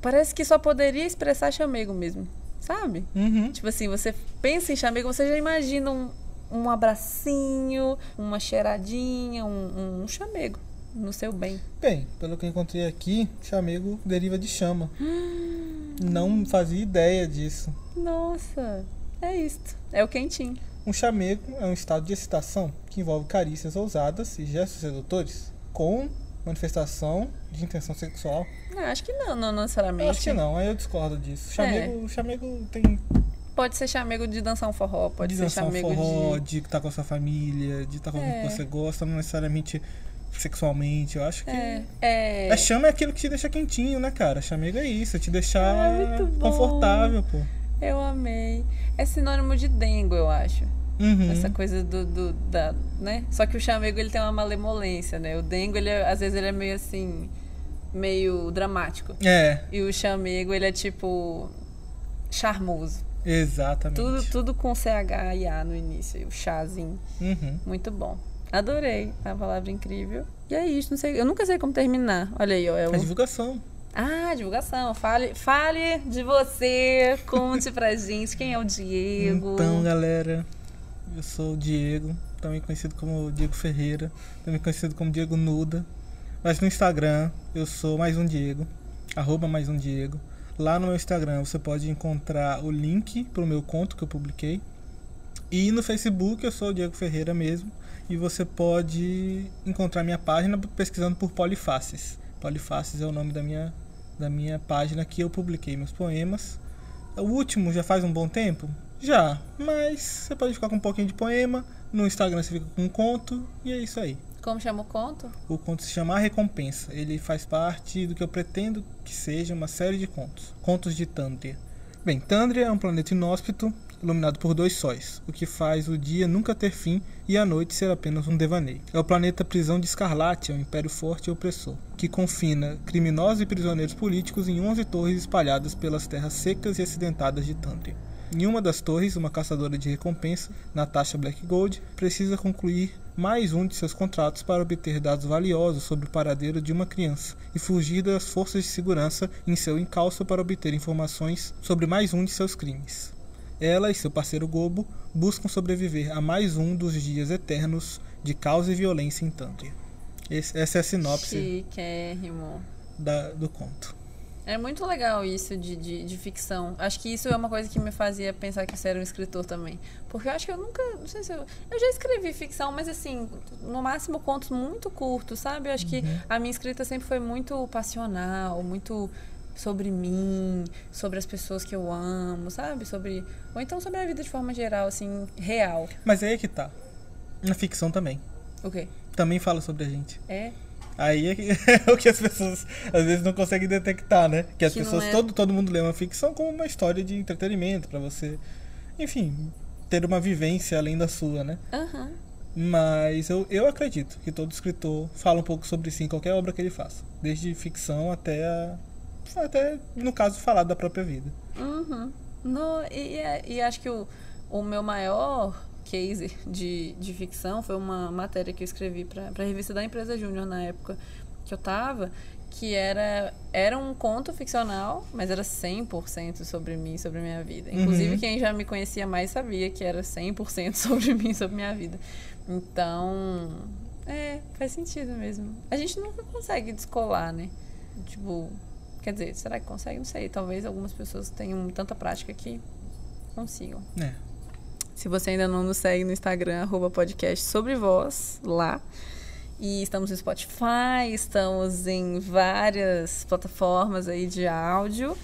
parece que só poderia expressar chamego mesmo, sabe? Uhum. Tipo assim, você pensa em chamego, você já imagina um, um abracinho, uma cheiradinha, um, um chamego no seu bem. Bem, pelo que eu encontrei aqui, chamego deriva de chama. Não fazia ideia disso. Nossa, é isto. É o quentinho. Um chamego é um estado de excitação que envolve carícias ousadas e gestos sedutores com manifestação de intenção sexual. Ah, acho que não, não necessariamente. Eu acho que não, aí eu discordo disso. Chamego, é. chamego tem. Pode ser chamego de dançar um forró, pode de ser dançar chamego um forró, de... estar com a sua família, de estar com alguém que é. você gosta, não necessariamente sexualmente. Eu acho que. É, é... A chama é aquilo que te deixa quentinho, né, cara? Chamego é isso, é te deixar é confortável, pô. Eu amei. É sinônimo de dengo, eu acho. Uhum. Essa coisa do, do, da, né? Só que o chamego ele tem uma malemolência, né? O dengo ele é, às vezes ele é meio assim, meio dramático. É. E o chamego ele é tipo charmoso. Exatamente. Tudo, tudo com CH e A no início, o chazinho. Uhum. Muito bom. Adorei, a palavra incrível. E é isso, não sei, eu nunca sei como terminar. Olha aí, ó, é o... a divulgação. Ah, divulgação. Fale, fale de você, conte pra gente quem é o Diego. Então, galera, eu sou o Diego, também conhecido como Diego Ferreira, também conhecido como Diego Nuda. Mas no Instagram eu sou mais um Diego, arroba mais um Diego. Lá no meu Instagram você pode encontrar o link para o meu conto que eu publiquei. E no Facebook eu sou o Diego Ferreira mesmo. E você pode encontrar minha página pesquisando por Polifaces. Polifaces é o nome da minha, da minha página que eu publiquei meus poemas. O último já faz um bom tempo, já, mas você pode ficar com um pouquinho de poema. No Instagram você fica com um conto e é isso aí. Como chama o conto? O conto se chama A Recompensa. Ele faz parte do que eu pretendo que seja uma série de contos. Contos de Tandria. Bem, Tandria é um planeta inóspito, iluminado por dois sóis, o que faz o dia nunca ter fim e a noite ser apenas um devaneio. É o planeta prisão de Escarlate, é um império forte e opressor, que confina criminosos e prisioneiros políticos em 11 torres espalhadas pelas terras secas e acidentadas de Tandria. Em uma das torres, uma caçadora de recompensa, Natasha Blackgold, precisa concluir mais um de seus contratos para obter dados valiosos sobre o paradeiro de uma criança e fugir das forças de segurança em seu encalço para obter informações sobre mais um de seus crimes. Ela e seu parceiro Gobo buscam sobreviver a mais um dos dias eternos de caos e violência em Tantria. essa é a sinopse da, do conto. É muito legal isso de, de, de, ficção. Acho que isso é uma coisa que me fazia pensar que você era um escritor também. Porque eu acho que eu nunca. Não sei se eu. Eu já escrevi ficção, mas assim, no máximo contos muito curtos, sabe? Eu acho que uhum. a minha escrita sempre foi muito passional, muito sobre mim, sobre as pessoas que eu amo, sabe? Sobre. Ou então sobre a vida de forma geral, assim, real. Mas aí é que tá. Na ficção também. O quê? Também fala sobre a gente. É? Aí é, que, é, o que as pessoas às vezes não conseguem detectar, né? Que as que pessoas, é... todo, todo mundo lê uma ficção como uma história de entretenimento, para você, enfim, ter uma vivência além da sua, né? Uhum. Mas eu, eu acredito que todo escritor fala um pouco sobre si em qualquer obra que ele faça. Desde ficção até, a, até no caso, falar da própria vida. Uhum. No, e, e acho que o, o meu maior case de, de ficção foi uma matéria que eu escrevi para a revista da Empresa Júnior na época que eu tava, que era, era um conto ficcional, mas era 100% sobre mim, sobre minha vida. Inclusive, uhum. quem já me conhecia mais sabia que era 100% sobre mim, sobre minha vida. Então, é, faz sentido mesmo. A gente nunca consegue descolar, né? Tipo, quer dizer, será que consegue? Não sei. Talvez algumas pessoas tenham tanta prática que consigam. É. Se você ainda não nos segue no Instagram, arroba podcast sobre voz, lá. E estamos no Spotify, estamos em várias plataformas aí de áudio.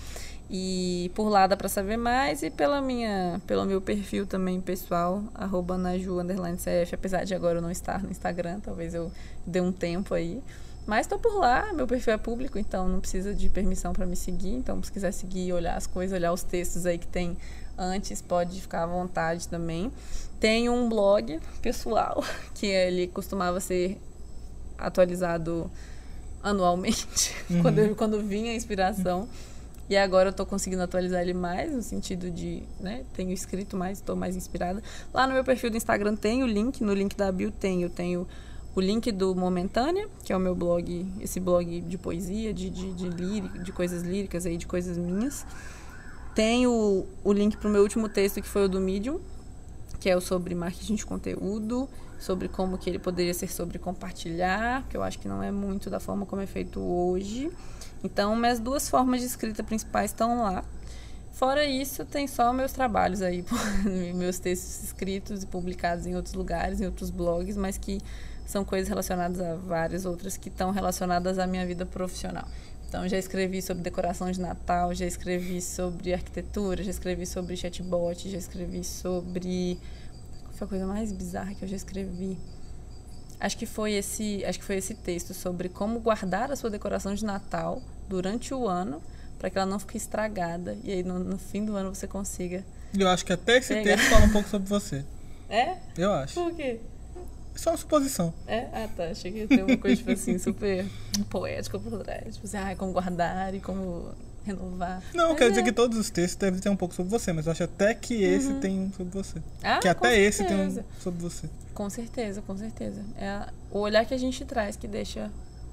E por lá dá para saber mais e pela minha, pelo meu perfil também pessoal, arroba Naju, CF, apesar de agora eu não estar no Instagram, talvez eu dê um tempo aí. Mas estou por lá, meu perfil é público, então não precisa de permissão para me seguir. Então, se quiser seguir, olhar as coisas, olhar os textos aí que tem antes, pode ficar à vontade também. Tem um blog pessoal, que ele costumava ser atualizado anualmente, uhum. quando, quando vinha a inspiração. E agora eu estou conseguindo atualizar ele mais, no sentido de, né, tenho escrito mais, estou mais inspirada. Lá no meu perfil do Instagram tem o link, no link da bio tem, eu tenho o link do Momentânea, que é o meu blog, esse blog de poesia, de, de, de, lírica, de coisas líricas aí, de coisas minhas. Tem o, o link para o meu último texto, que foi o do Medium, que é o sobre marketing de conteúdo, sobre como que ele poderia ser sobre compartilhar, que eu acho que não é muito da forma como é feito hoje. Então, minhas duas formas de escrita principais estão lá. Fora isso, tem só meus trabalhos aí, meus textos escritos e publicados em outros lugares, em outros blogs, mas que são coisas relacionadas a várias outras que estão relacionadas à minha vida profissional. Então, já escrevi sobre decoração de Natal, já escrevi sobre arquitetura, já escrevi sobre chatbot, já escrevi sobre. Qual foi a coisa mais bizarra que eu já escrevi? Acho que foi esse, acho que foi esse texto sobre como guardar a sua decoração de Natal durante o ano para que ela não fique estragada e aí no, no, fim do ano você consiga. Eu acho que até esse pegar. texto fala um pouco sobre você. É? Eu acho. Por quê? Só uma suposição. É? Ah, tá. Achei que ia ter uma coisa, tipo assim, super poética por trás. Tipo assim, ah, como guardar e como renovar. Não, mas quer é. dizer que todos os textos devem ter um pouco sobre você, mas eu acho até que esse uhum. tem um sobre você. Ah, que até certeza. esse tem um sobre você. Com certeza, com certeza. É o olhar que a gente traz que deixa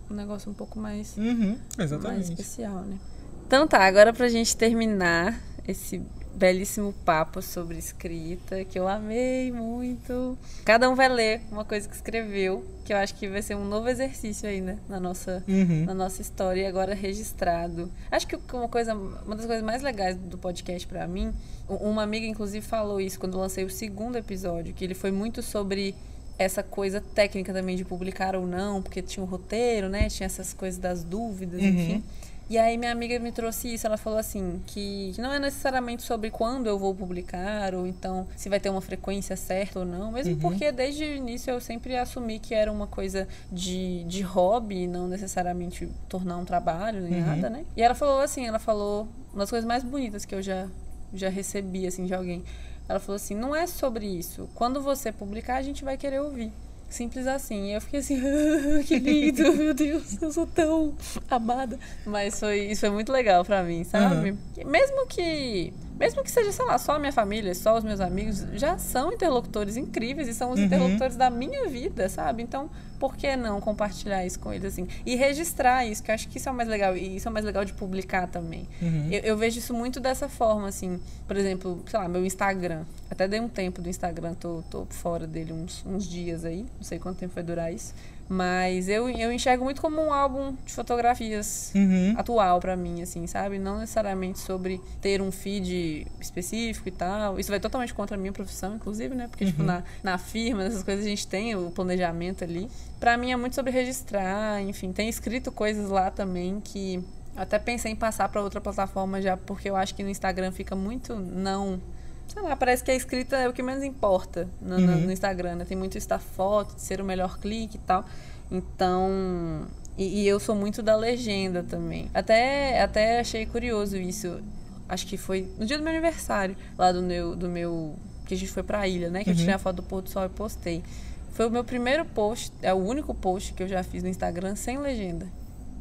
o negócio um pouco mais, uhum, mais especial, né? Então tá, agora pra gente terminar esse belíssimo papo sobre escrita, que eu amei muito. Cada um vai ler uma coisa que escreveu, que eu acho que vai ser um novo exercício aí, né? Na nossa, uhum. na nossa história, e agora registrado. Acho que uma coisa, uma das coisas mais legais do podcast para mim, uma amiga inclusive falou isso quando lancei o segundo episódio, que ele foi muito sobre essa coisa técnica também de publicar ou não, porque tinha o roteiro, né? Tinha essas coisas das dúvidas, uhum. enfim. E aí minha amiga me trouxe isso, ela falou assim, que não é necessariamente sobre quando eu vou publicar, ou então se vai ter uma frequência certa ou não, mesmo uhum. porque desde o início eu sempre assumi que era uma coisa de, de hobby, não necessariamente tornar um trabalho nem uhum. nada, né? E ela falou assim, ela falou uma das coisas mais bonitas que eu já, já recebi, assim, de alguém. Ela falou assim, não é sobre isso. Quando você publicar, a gente vai querer ouvir. Simples assim. E eu fiquei assim, ah, que lindo, meu Deus, eu sou tão amada. Mas foi, isso foi muito legal pra mim, sabe? Uhum. Mesmo que mesmo que seja, sei lá, só a minha família, só os meus amigos, já são interlocutores incríveis e são os uhum. interlocutores da minha vida, sabe? Então, por que não compartilhar isso com eles assim? E registrar isso, que eu acho que isso é o mais legal. E isso é o mais legal de publicar também. Uhum. Eu, eu, vejo isso muito dessa forma, assim. Por exemplo, sei lá, meu Instagram. Até dei um tempo do Instagram, tô, tô fora dele uns, uns dias aí. Não sei quanto tempo vai durar isso. Mas eu, eu enxergo muito como um álbum de fotografias uhum. atual para mim, assim, sabe? Não necessariamente sobre ter um feed específico e tal. Isso vai totalmente contra a minha profissão, inclusive, né? Porque, tipo, uhum. tipo, na, na firma, essas coisas a gente tem o planejamento ali. Para mim é muito sobre registrar, enfim. Tem escrito coisas lá também que até pensei em passar para outra plataforma já, porque eu acho que no Instagram fica muito não sei lá, parece que a escrita é o que menos importa no, uhum. no, no Instagram, né? Tem muito da foto, de ser o melhor clique e tal. Então. E, e, eu sou muito da legenda também. Até, até achei curioso isso. Acho que foi no dia do meu aniversário, lá do meu. Do meu que a gente foi pra ilha, né? Que uhum. eu tirei a foto do pôr do sol e postei. Foi o meu primeiro post, é o único post que eu já fiz no Instagram sem legenda.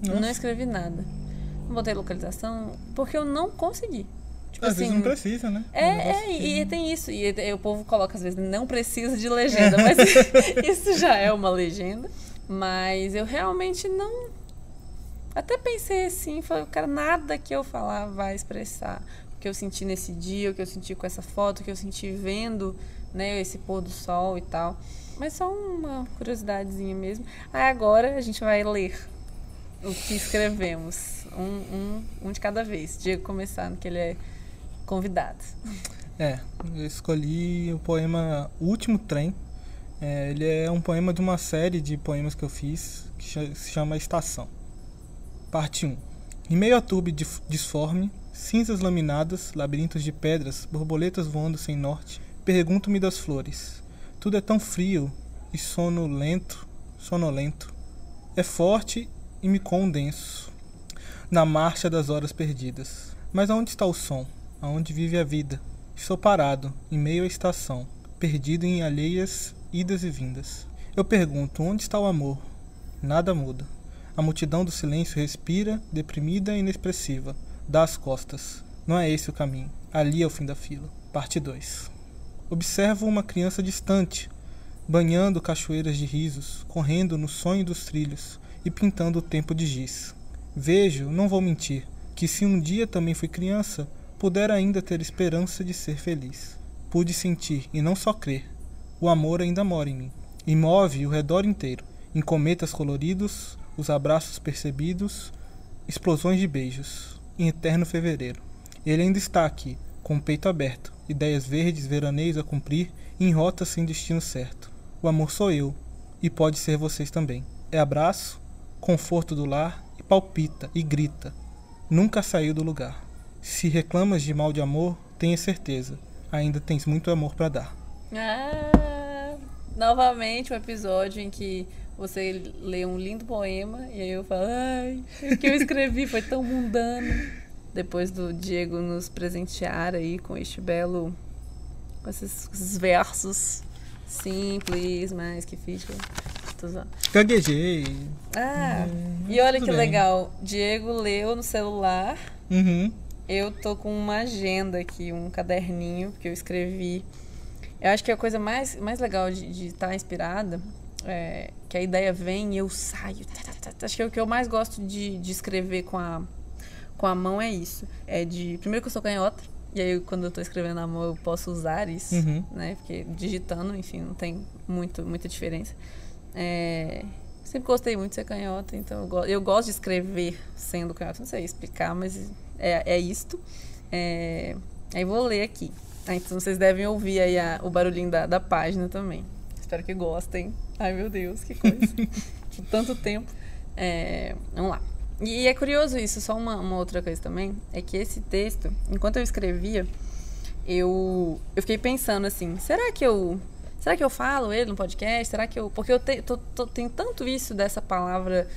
Nossa. Não escrevi nada. Não botei localização, porque eu não consegui. Tipo às assim, vezes não precisa, né? É, é e, e, tem isso. E, e, o povo coloca, às vezes, não precisa de legenda, mas isso já é uma legenda. Mas eu realmente não. Até pensei assim, falei, cara, nada que eu falar vai expressar o que eu senti nesse dia, o que eu senti com essa foto, o que eu senti vendo, né, esse pôr do sol e tal. Mas só uma curiosidadezinha mesmo. Aí agora a gente vai ler o que escrevemos. Um, um, um de cada vez. Diego começando, que ele é convidado. É, eu escolhi o poema O Último Trem. É, ele é um poema de uma série de poemas que eu fiz que se chama Estação. Parte 1. Em meio a tube disforme, cinzas laminadas, labirintos de pedras, borboletas voando sem norte, pergunto-me das flores. Tudo é tão frio e sono lento, sonolento. É forte e me condenso na marcha das horas perdidas. Mas aonde está o som? Aonde vive a vida. Estou parado, em meio à estação, perdido em alheias idas e vindas. Eu pergunto: onde está o amor? Nada muda. A multidão do silêncio respira, deprimida e inexpressiva. Dá as costas. Não é esse o caminho. Ali é o fim da fila. Parte 2. Observo uma criança distante, banhando cachoeiras de risos, correndo no sonho dos trilhos e pintando o tempo de giz. Vejo, não vou mentir, que se um dia também fui criança, puder ainda ter esperança de ser feliz. Pude sentir, e não só crer, o amor ainda mora em mim, e move o redor inteiro, em cometas coloridos, os abraços percebidos, explosões de beijos, em eterno fevereiro. Ele ainda está aqui, com o peito aberto, ideias verdes, veraneios a cumprir, em rotas sem destino certo. O amor sou eu, e pode ser vocês também. É abraço, conforto do lar e palpita e grita. Nunca saiu do lugar. Se reclamas de mal de amor, tenha certeza, ainda tens muito amor para dar. Ah, novamente um episódio em que você lê um lindo poema e aí eu falo, ai, o que eu escrevi foi tão mundano. Depois do Diego nos presentear aí com este belo, com esses, esses versos simples, mas que fica. Gaguejei. Ah, hum, e olha que bem. legal. Diego leu no celular. Uhum. Eu tô com uma agenda aqui, um caderninho que eu escrevi. Eu acho que a coisa mais, mais legal de estar tá inspirada é que a ideia vem e eu saio. Tá, tá, tá, acho que é o que eu mais gosto de, de escrever com a, com a mão é isso. É de. Primeiro que eu sou canhota. E aí, quando eu estou escrevendo na mão, eu posso usar isso, uhum. né? Porque digitando, enfim, não tem muito, muita diferença. É, sempre gostei muito de ser canhota, então eu, go eu, gosto de escrever sendo canhota. Não sei explicar, mas é, é isto. É, aí vou ler aqui. Ah, então vocês devem ouvir aí a, o barulhinho da, da página também. Espero que gostem. Ai, meu Deus, que coisa. de tanto tempo. É, vamos lá. E é curioso isso, só uma, uma, outra coisa também, é que esse texto, enquanto eu escrevia, eu, eu fiquei pensando assim, será que eu será que eu falo ele no podcast? Será que eu porque eu te, tô, tô, tenho tanto isso dessa palavra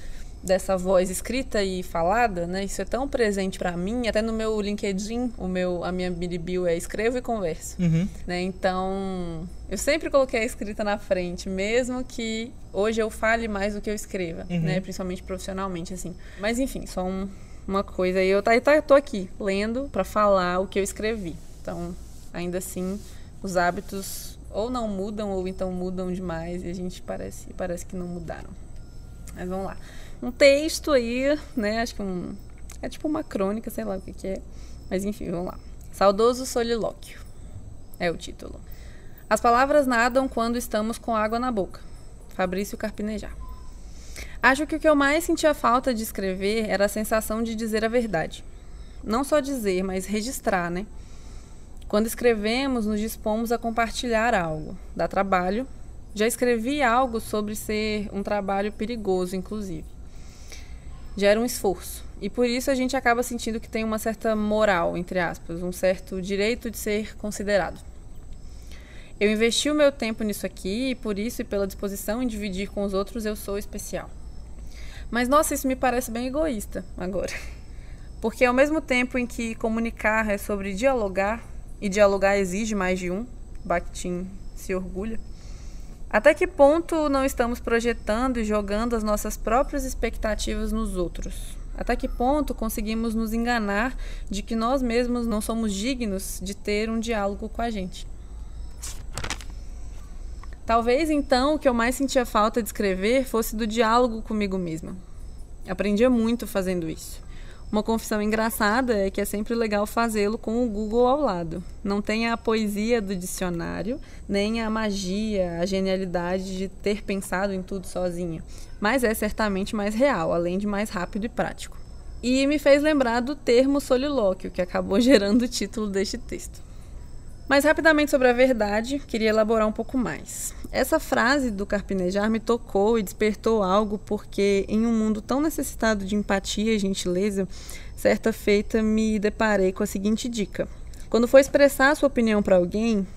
dessa voz escrita e falada, né? Isso é tão presente para mim, até no meu LinkedIn, o meu a minha bio é escrevo e converso, uhum. né? Então, eu sempre coloquei a escrita na frente, mesmo que hoje eu fale mais do que eu escreva, uhum. né? Principalmente profissionalmente assim. Mas enfim, só um, uma coisa aí eu tá, tá tô aqui lendo para falar o que eu escrevi. Então, ainda assim, os hábitos ou não mudam ou então mudam demais e a gente parece parece que não mudaram. Mas vamos lá um texto aí, né? Acho que um. É tipo uma crônica, sei lá o que, que é. Mas enfim, vamos lá. Saudoso Solilóquio é o título. As palavras nadam quando estamos com água na boca. Fabrício Carpinejar. Acho que o que eu mais sentia falta de escrever era a sensação de dizer a verdade. Não só dizer, mas registrar, né? Quando escrevemos, nos dispomos a compartilhar algo. Dá trabalho. Já escrevi algo sobre ser um trabalho perigoso, inclusive gera um esforço. E por isso a gente acaba sentindo que tem uma certa moral, entre aspas, um certo direito de ser considerado. Eu investi o meu tempo nisso aqui e por isso e pela disposição em dividir com os outros eu sou especial. Mas nossa, isso me parece bem egoísta agora. Porque ao mesmo tempo em que comunicar é sobre dialogar, e dialogar exige mais de um, Bakhtin se orgulha, até que ponto não estamos projetando e jogando as nossas próprias expectativas nos outros? Até que ponto conseguimos nos enganar de que nós mesmos não somos dignos de ter um diálogo com a gente? Talvez então o que eu mais sentia falta de escrever fosse do diálogo comigo mesma. Aprendia muito fazendo isso. Uma confissão engraçada é que é sempre legal fazê-lo com o Google ao lado. Não tem a poesia do dicionário, nem a magia, a genialidade de ter pensado em tudo sozinha, mas é certamente mais real, além de mais rápido e prático. E me fez lembrar do termo solilóquio, que acabou gerando o título deste texto. Mas rapidamente sobre a verdade, queria elaborar um pouco mais. Essa frase do Carpinejar me tocou e despertou algo porque em um mundo tão necessitado de empatia e gentileza, certa feita me deparei com a seguinte dica: quando for expressar a sua opinião para alguém,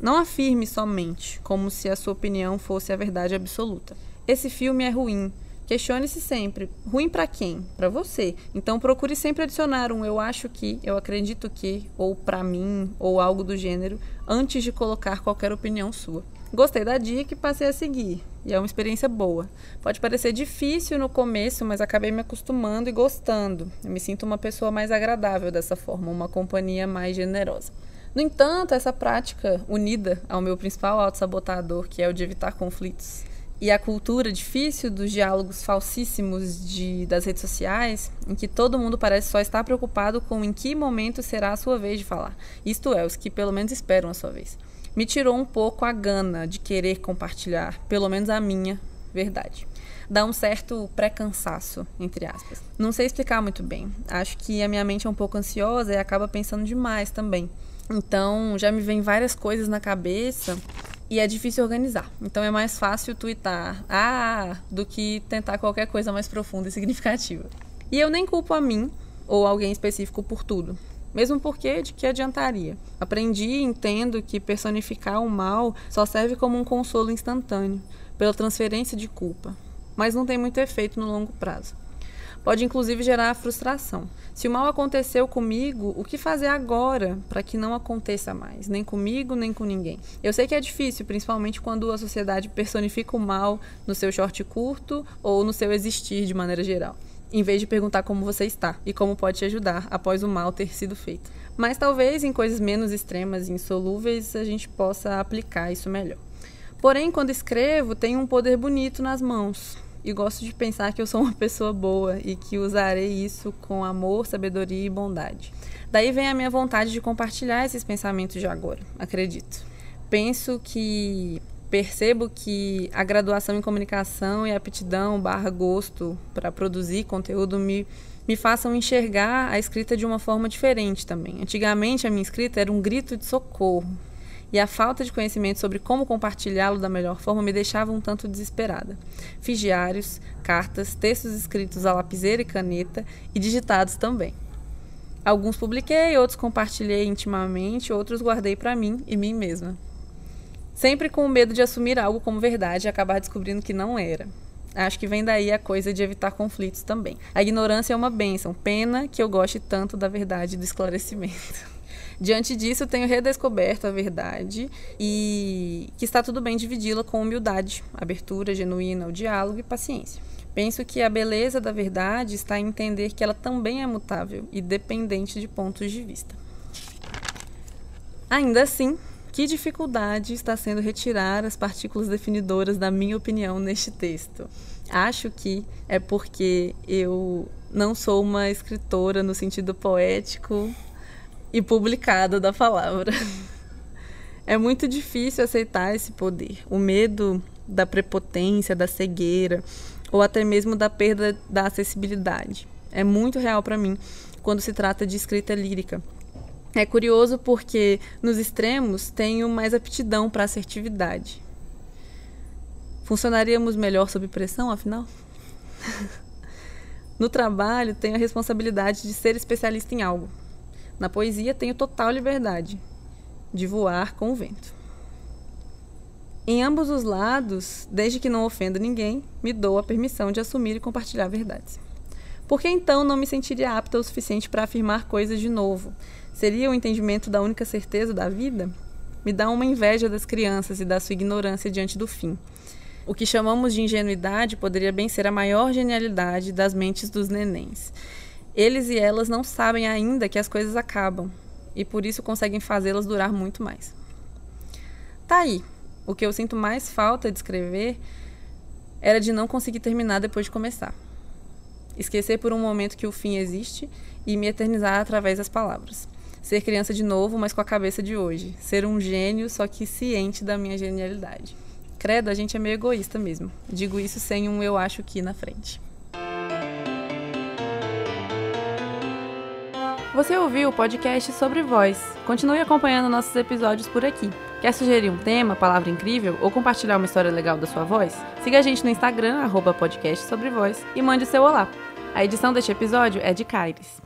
não afirme somente como se a sua opinião fosse a verdade absoluta. Esse filme é ruim, Questione-se sempre: ruim para quem? Para você. Então procure sempre adicionar um eu acho que, eu acredito que, ou para mim, ou algo do gênero, antes de colocar qualquer opinião sua. Gostei da dica e passei a seguir. E é uma experiência boa. Pode parecer difícil no começo, mas acabei me acostumando e gostando. Eu me sinto uma pessoa mais agradável dessa forma, uma companhia mais generosa. No entanto, essa prática, unida ao meu principal autossabotador, que é o de evitar conflitos, e a cultura difícil dos diálogos falsíssimos de, das redes sociais, em que todo mundo parece só estar preocupado com em que momento será a sua vez de falar. Isto é, os que pelo menos esperam a sua vez. Me tirou um pouco a gana de querer compartilhar, pelo menos a minha verdade. Dá um certo pré-cansaço, entre aspas. Não sei explicar muito bem. Acho que a minha mente é um pouco ansiosa e acaba pensando demais também. Então, já me vem várias coisas na cabeça E é difícil organizar. Então é mais fácil twittar ah do que tentar qualquer coisa mais profunda e significativa. E eu nem culpo a mim ou alguém específico por tudo. Mesmo porque de que adiantaria? Aprendi e entendo que personificar o mal só serve como um consolo instantâneo, pela transferência de culpa, mas não tem muito efeito no longo prazo. Pode inclusive gerar frustração. Se o mal aconteceu comigo, o que fazer agora para que não aconteça mais? Nem comigo, nem com ninguém. Eu sei que é difícil, principalmente quando a sociedade personifica o mal no seu short curto ou no seu existir de maneira geral em vez de perguntar como você está e como pode te ajudar após o mal ter sido feito. Mas talvez em coisas menos extremas e insolúveis a gente possa aplicar isso melhor. Porém, quando escrevo, tenho um poder bonito nas mãos e gosto de pensar que eu sou uma pessoa boa e que usarei isso com amor, sabedoria e bondade. Daí vem a minha vontade de compartilhar esses pensamentos de agora, acredito. Penso que percebo que a graduação em comunicação e aptidão barra gosto para produzir conteúdo me, me façam enxergar a escrita de uma forma diferente também. Antigamente, a minha escrita era um grito de socorro. E a falta de conhecimento sobre como compartilhá-lo da melhor forma me deixava um tanto desesperada. Fiz diários, cartas, textos escritos a lapiseira e caneta e digitados também. Alguns publiquei, outros compartilhei intimamente, outros guardei para mim e mim mesma sempre com o medo de assumir algo como verdade e acabar descobrindo que não era. Acho que vem daí a coisa de evitar conflitos também. A ignorância é uma bênção, pena que eu goste tanto da verdade e do esclarecimento. Diante disso, tenho redescoberto a verdade e que está tudo bem dividi-la com humildade, abertura genuína ao diálogo e paciência. Penso que a beleza da verdade está em entender que ela também é mutável e dependente de pontos de vista. Ainda assim, que dificuldade está sendo retirar as partículas definidoras da minha opinião neste texto? Acho que é porque eu não sou uma escritora no sentido poético e publicada da palavra. É muito difícil aceitar esse poder. O medo da prepotência, da cegueira, ou até mesmo da perda da acessibilidade. É muito real para mim quando se trata de escrita lírica. É curioso porque nos extremos tenho mais aptidão para assertividade. Funcionaríamos melhor sob pressão, afinal? no trabalho, tenho a responsabilidade de ser especialista em algo. Na poesia, tenho total liberdade de voar com o vento. Em ambos os lados, desde que não ofenda ninguém, me dou a permissão de assumir e compartilhar verdades. Por que então não me sentiria apta o suficiente para afirmar coisas de novo, Seria o entendimento da única certeza da vida? Me dá uma inveja das crianças e da sua ignorância diante do fim. O que chamamos de ingenuidade poderia bem ser a maior genialidade das mentes dos nenéns. Eles e elas não sabem ainda que as coisas acabam e por isso conseguem fazê-las durar muito mais. Tá aí. O que eu sinto mais falta de escrever era de não conseguir terminar depois de começar. Esquecer por um momento que o fim existe e me eternizar através das palavras. Ser criança de novo, mas com a cabeça de hoje. Ser um gênio, só que ciente da minha genialidade. Credo, a gente é meio egoísta mesmo. Digo isso sem um eu acho que na frente. Você ouviu o podcast sobre voz. Continue acompanhando nossos episódios por aqui. Quer sugerir um tema, palavra incrível ou compartilhar uma história legal da sua voz? Siga a gente no Instagram, arroba podcast sobre voz, e mande seu olá. A edição deste episódio é de Caires.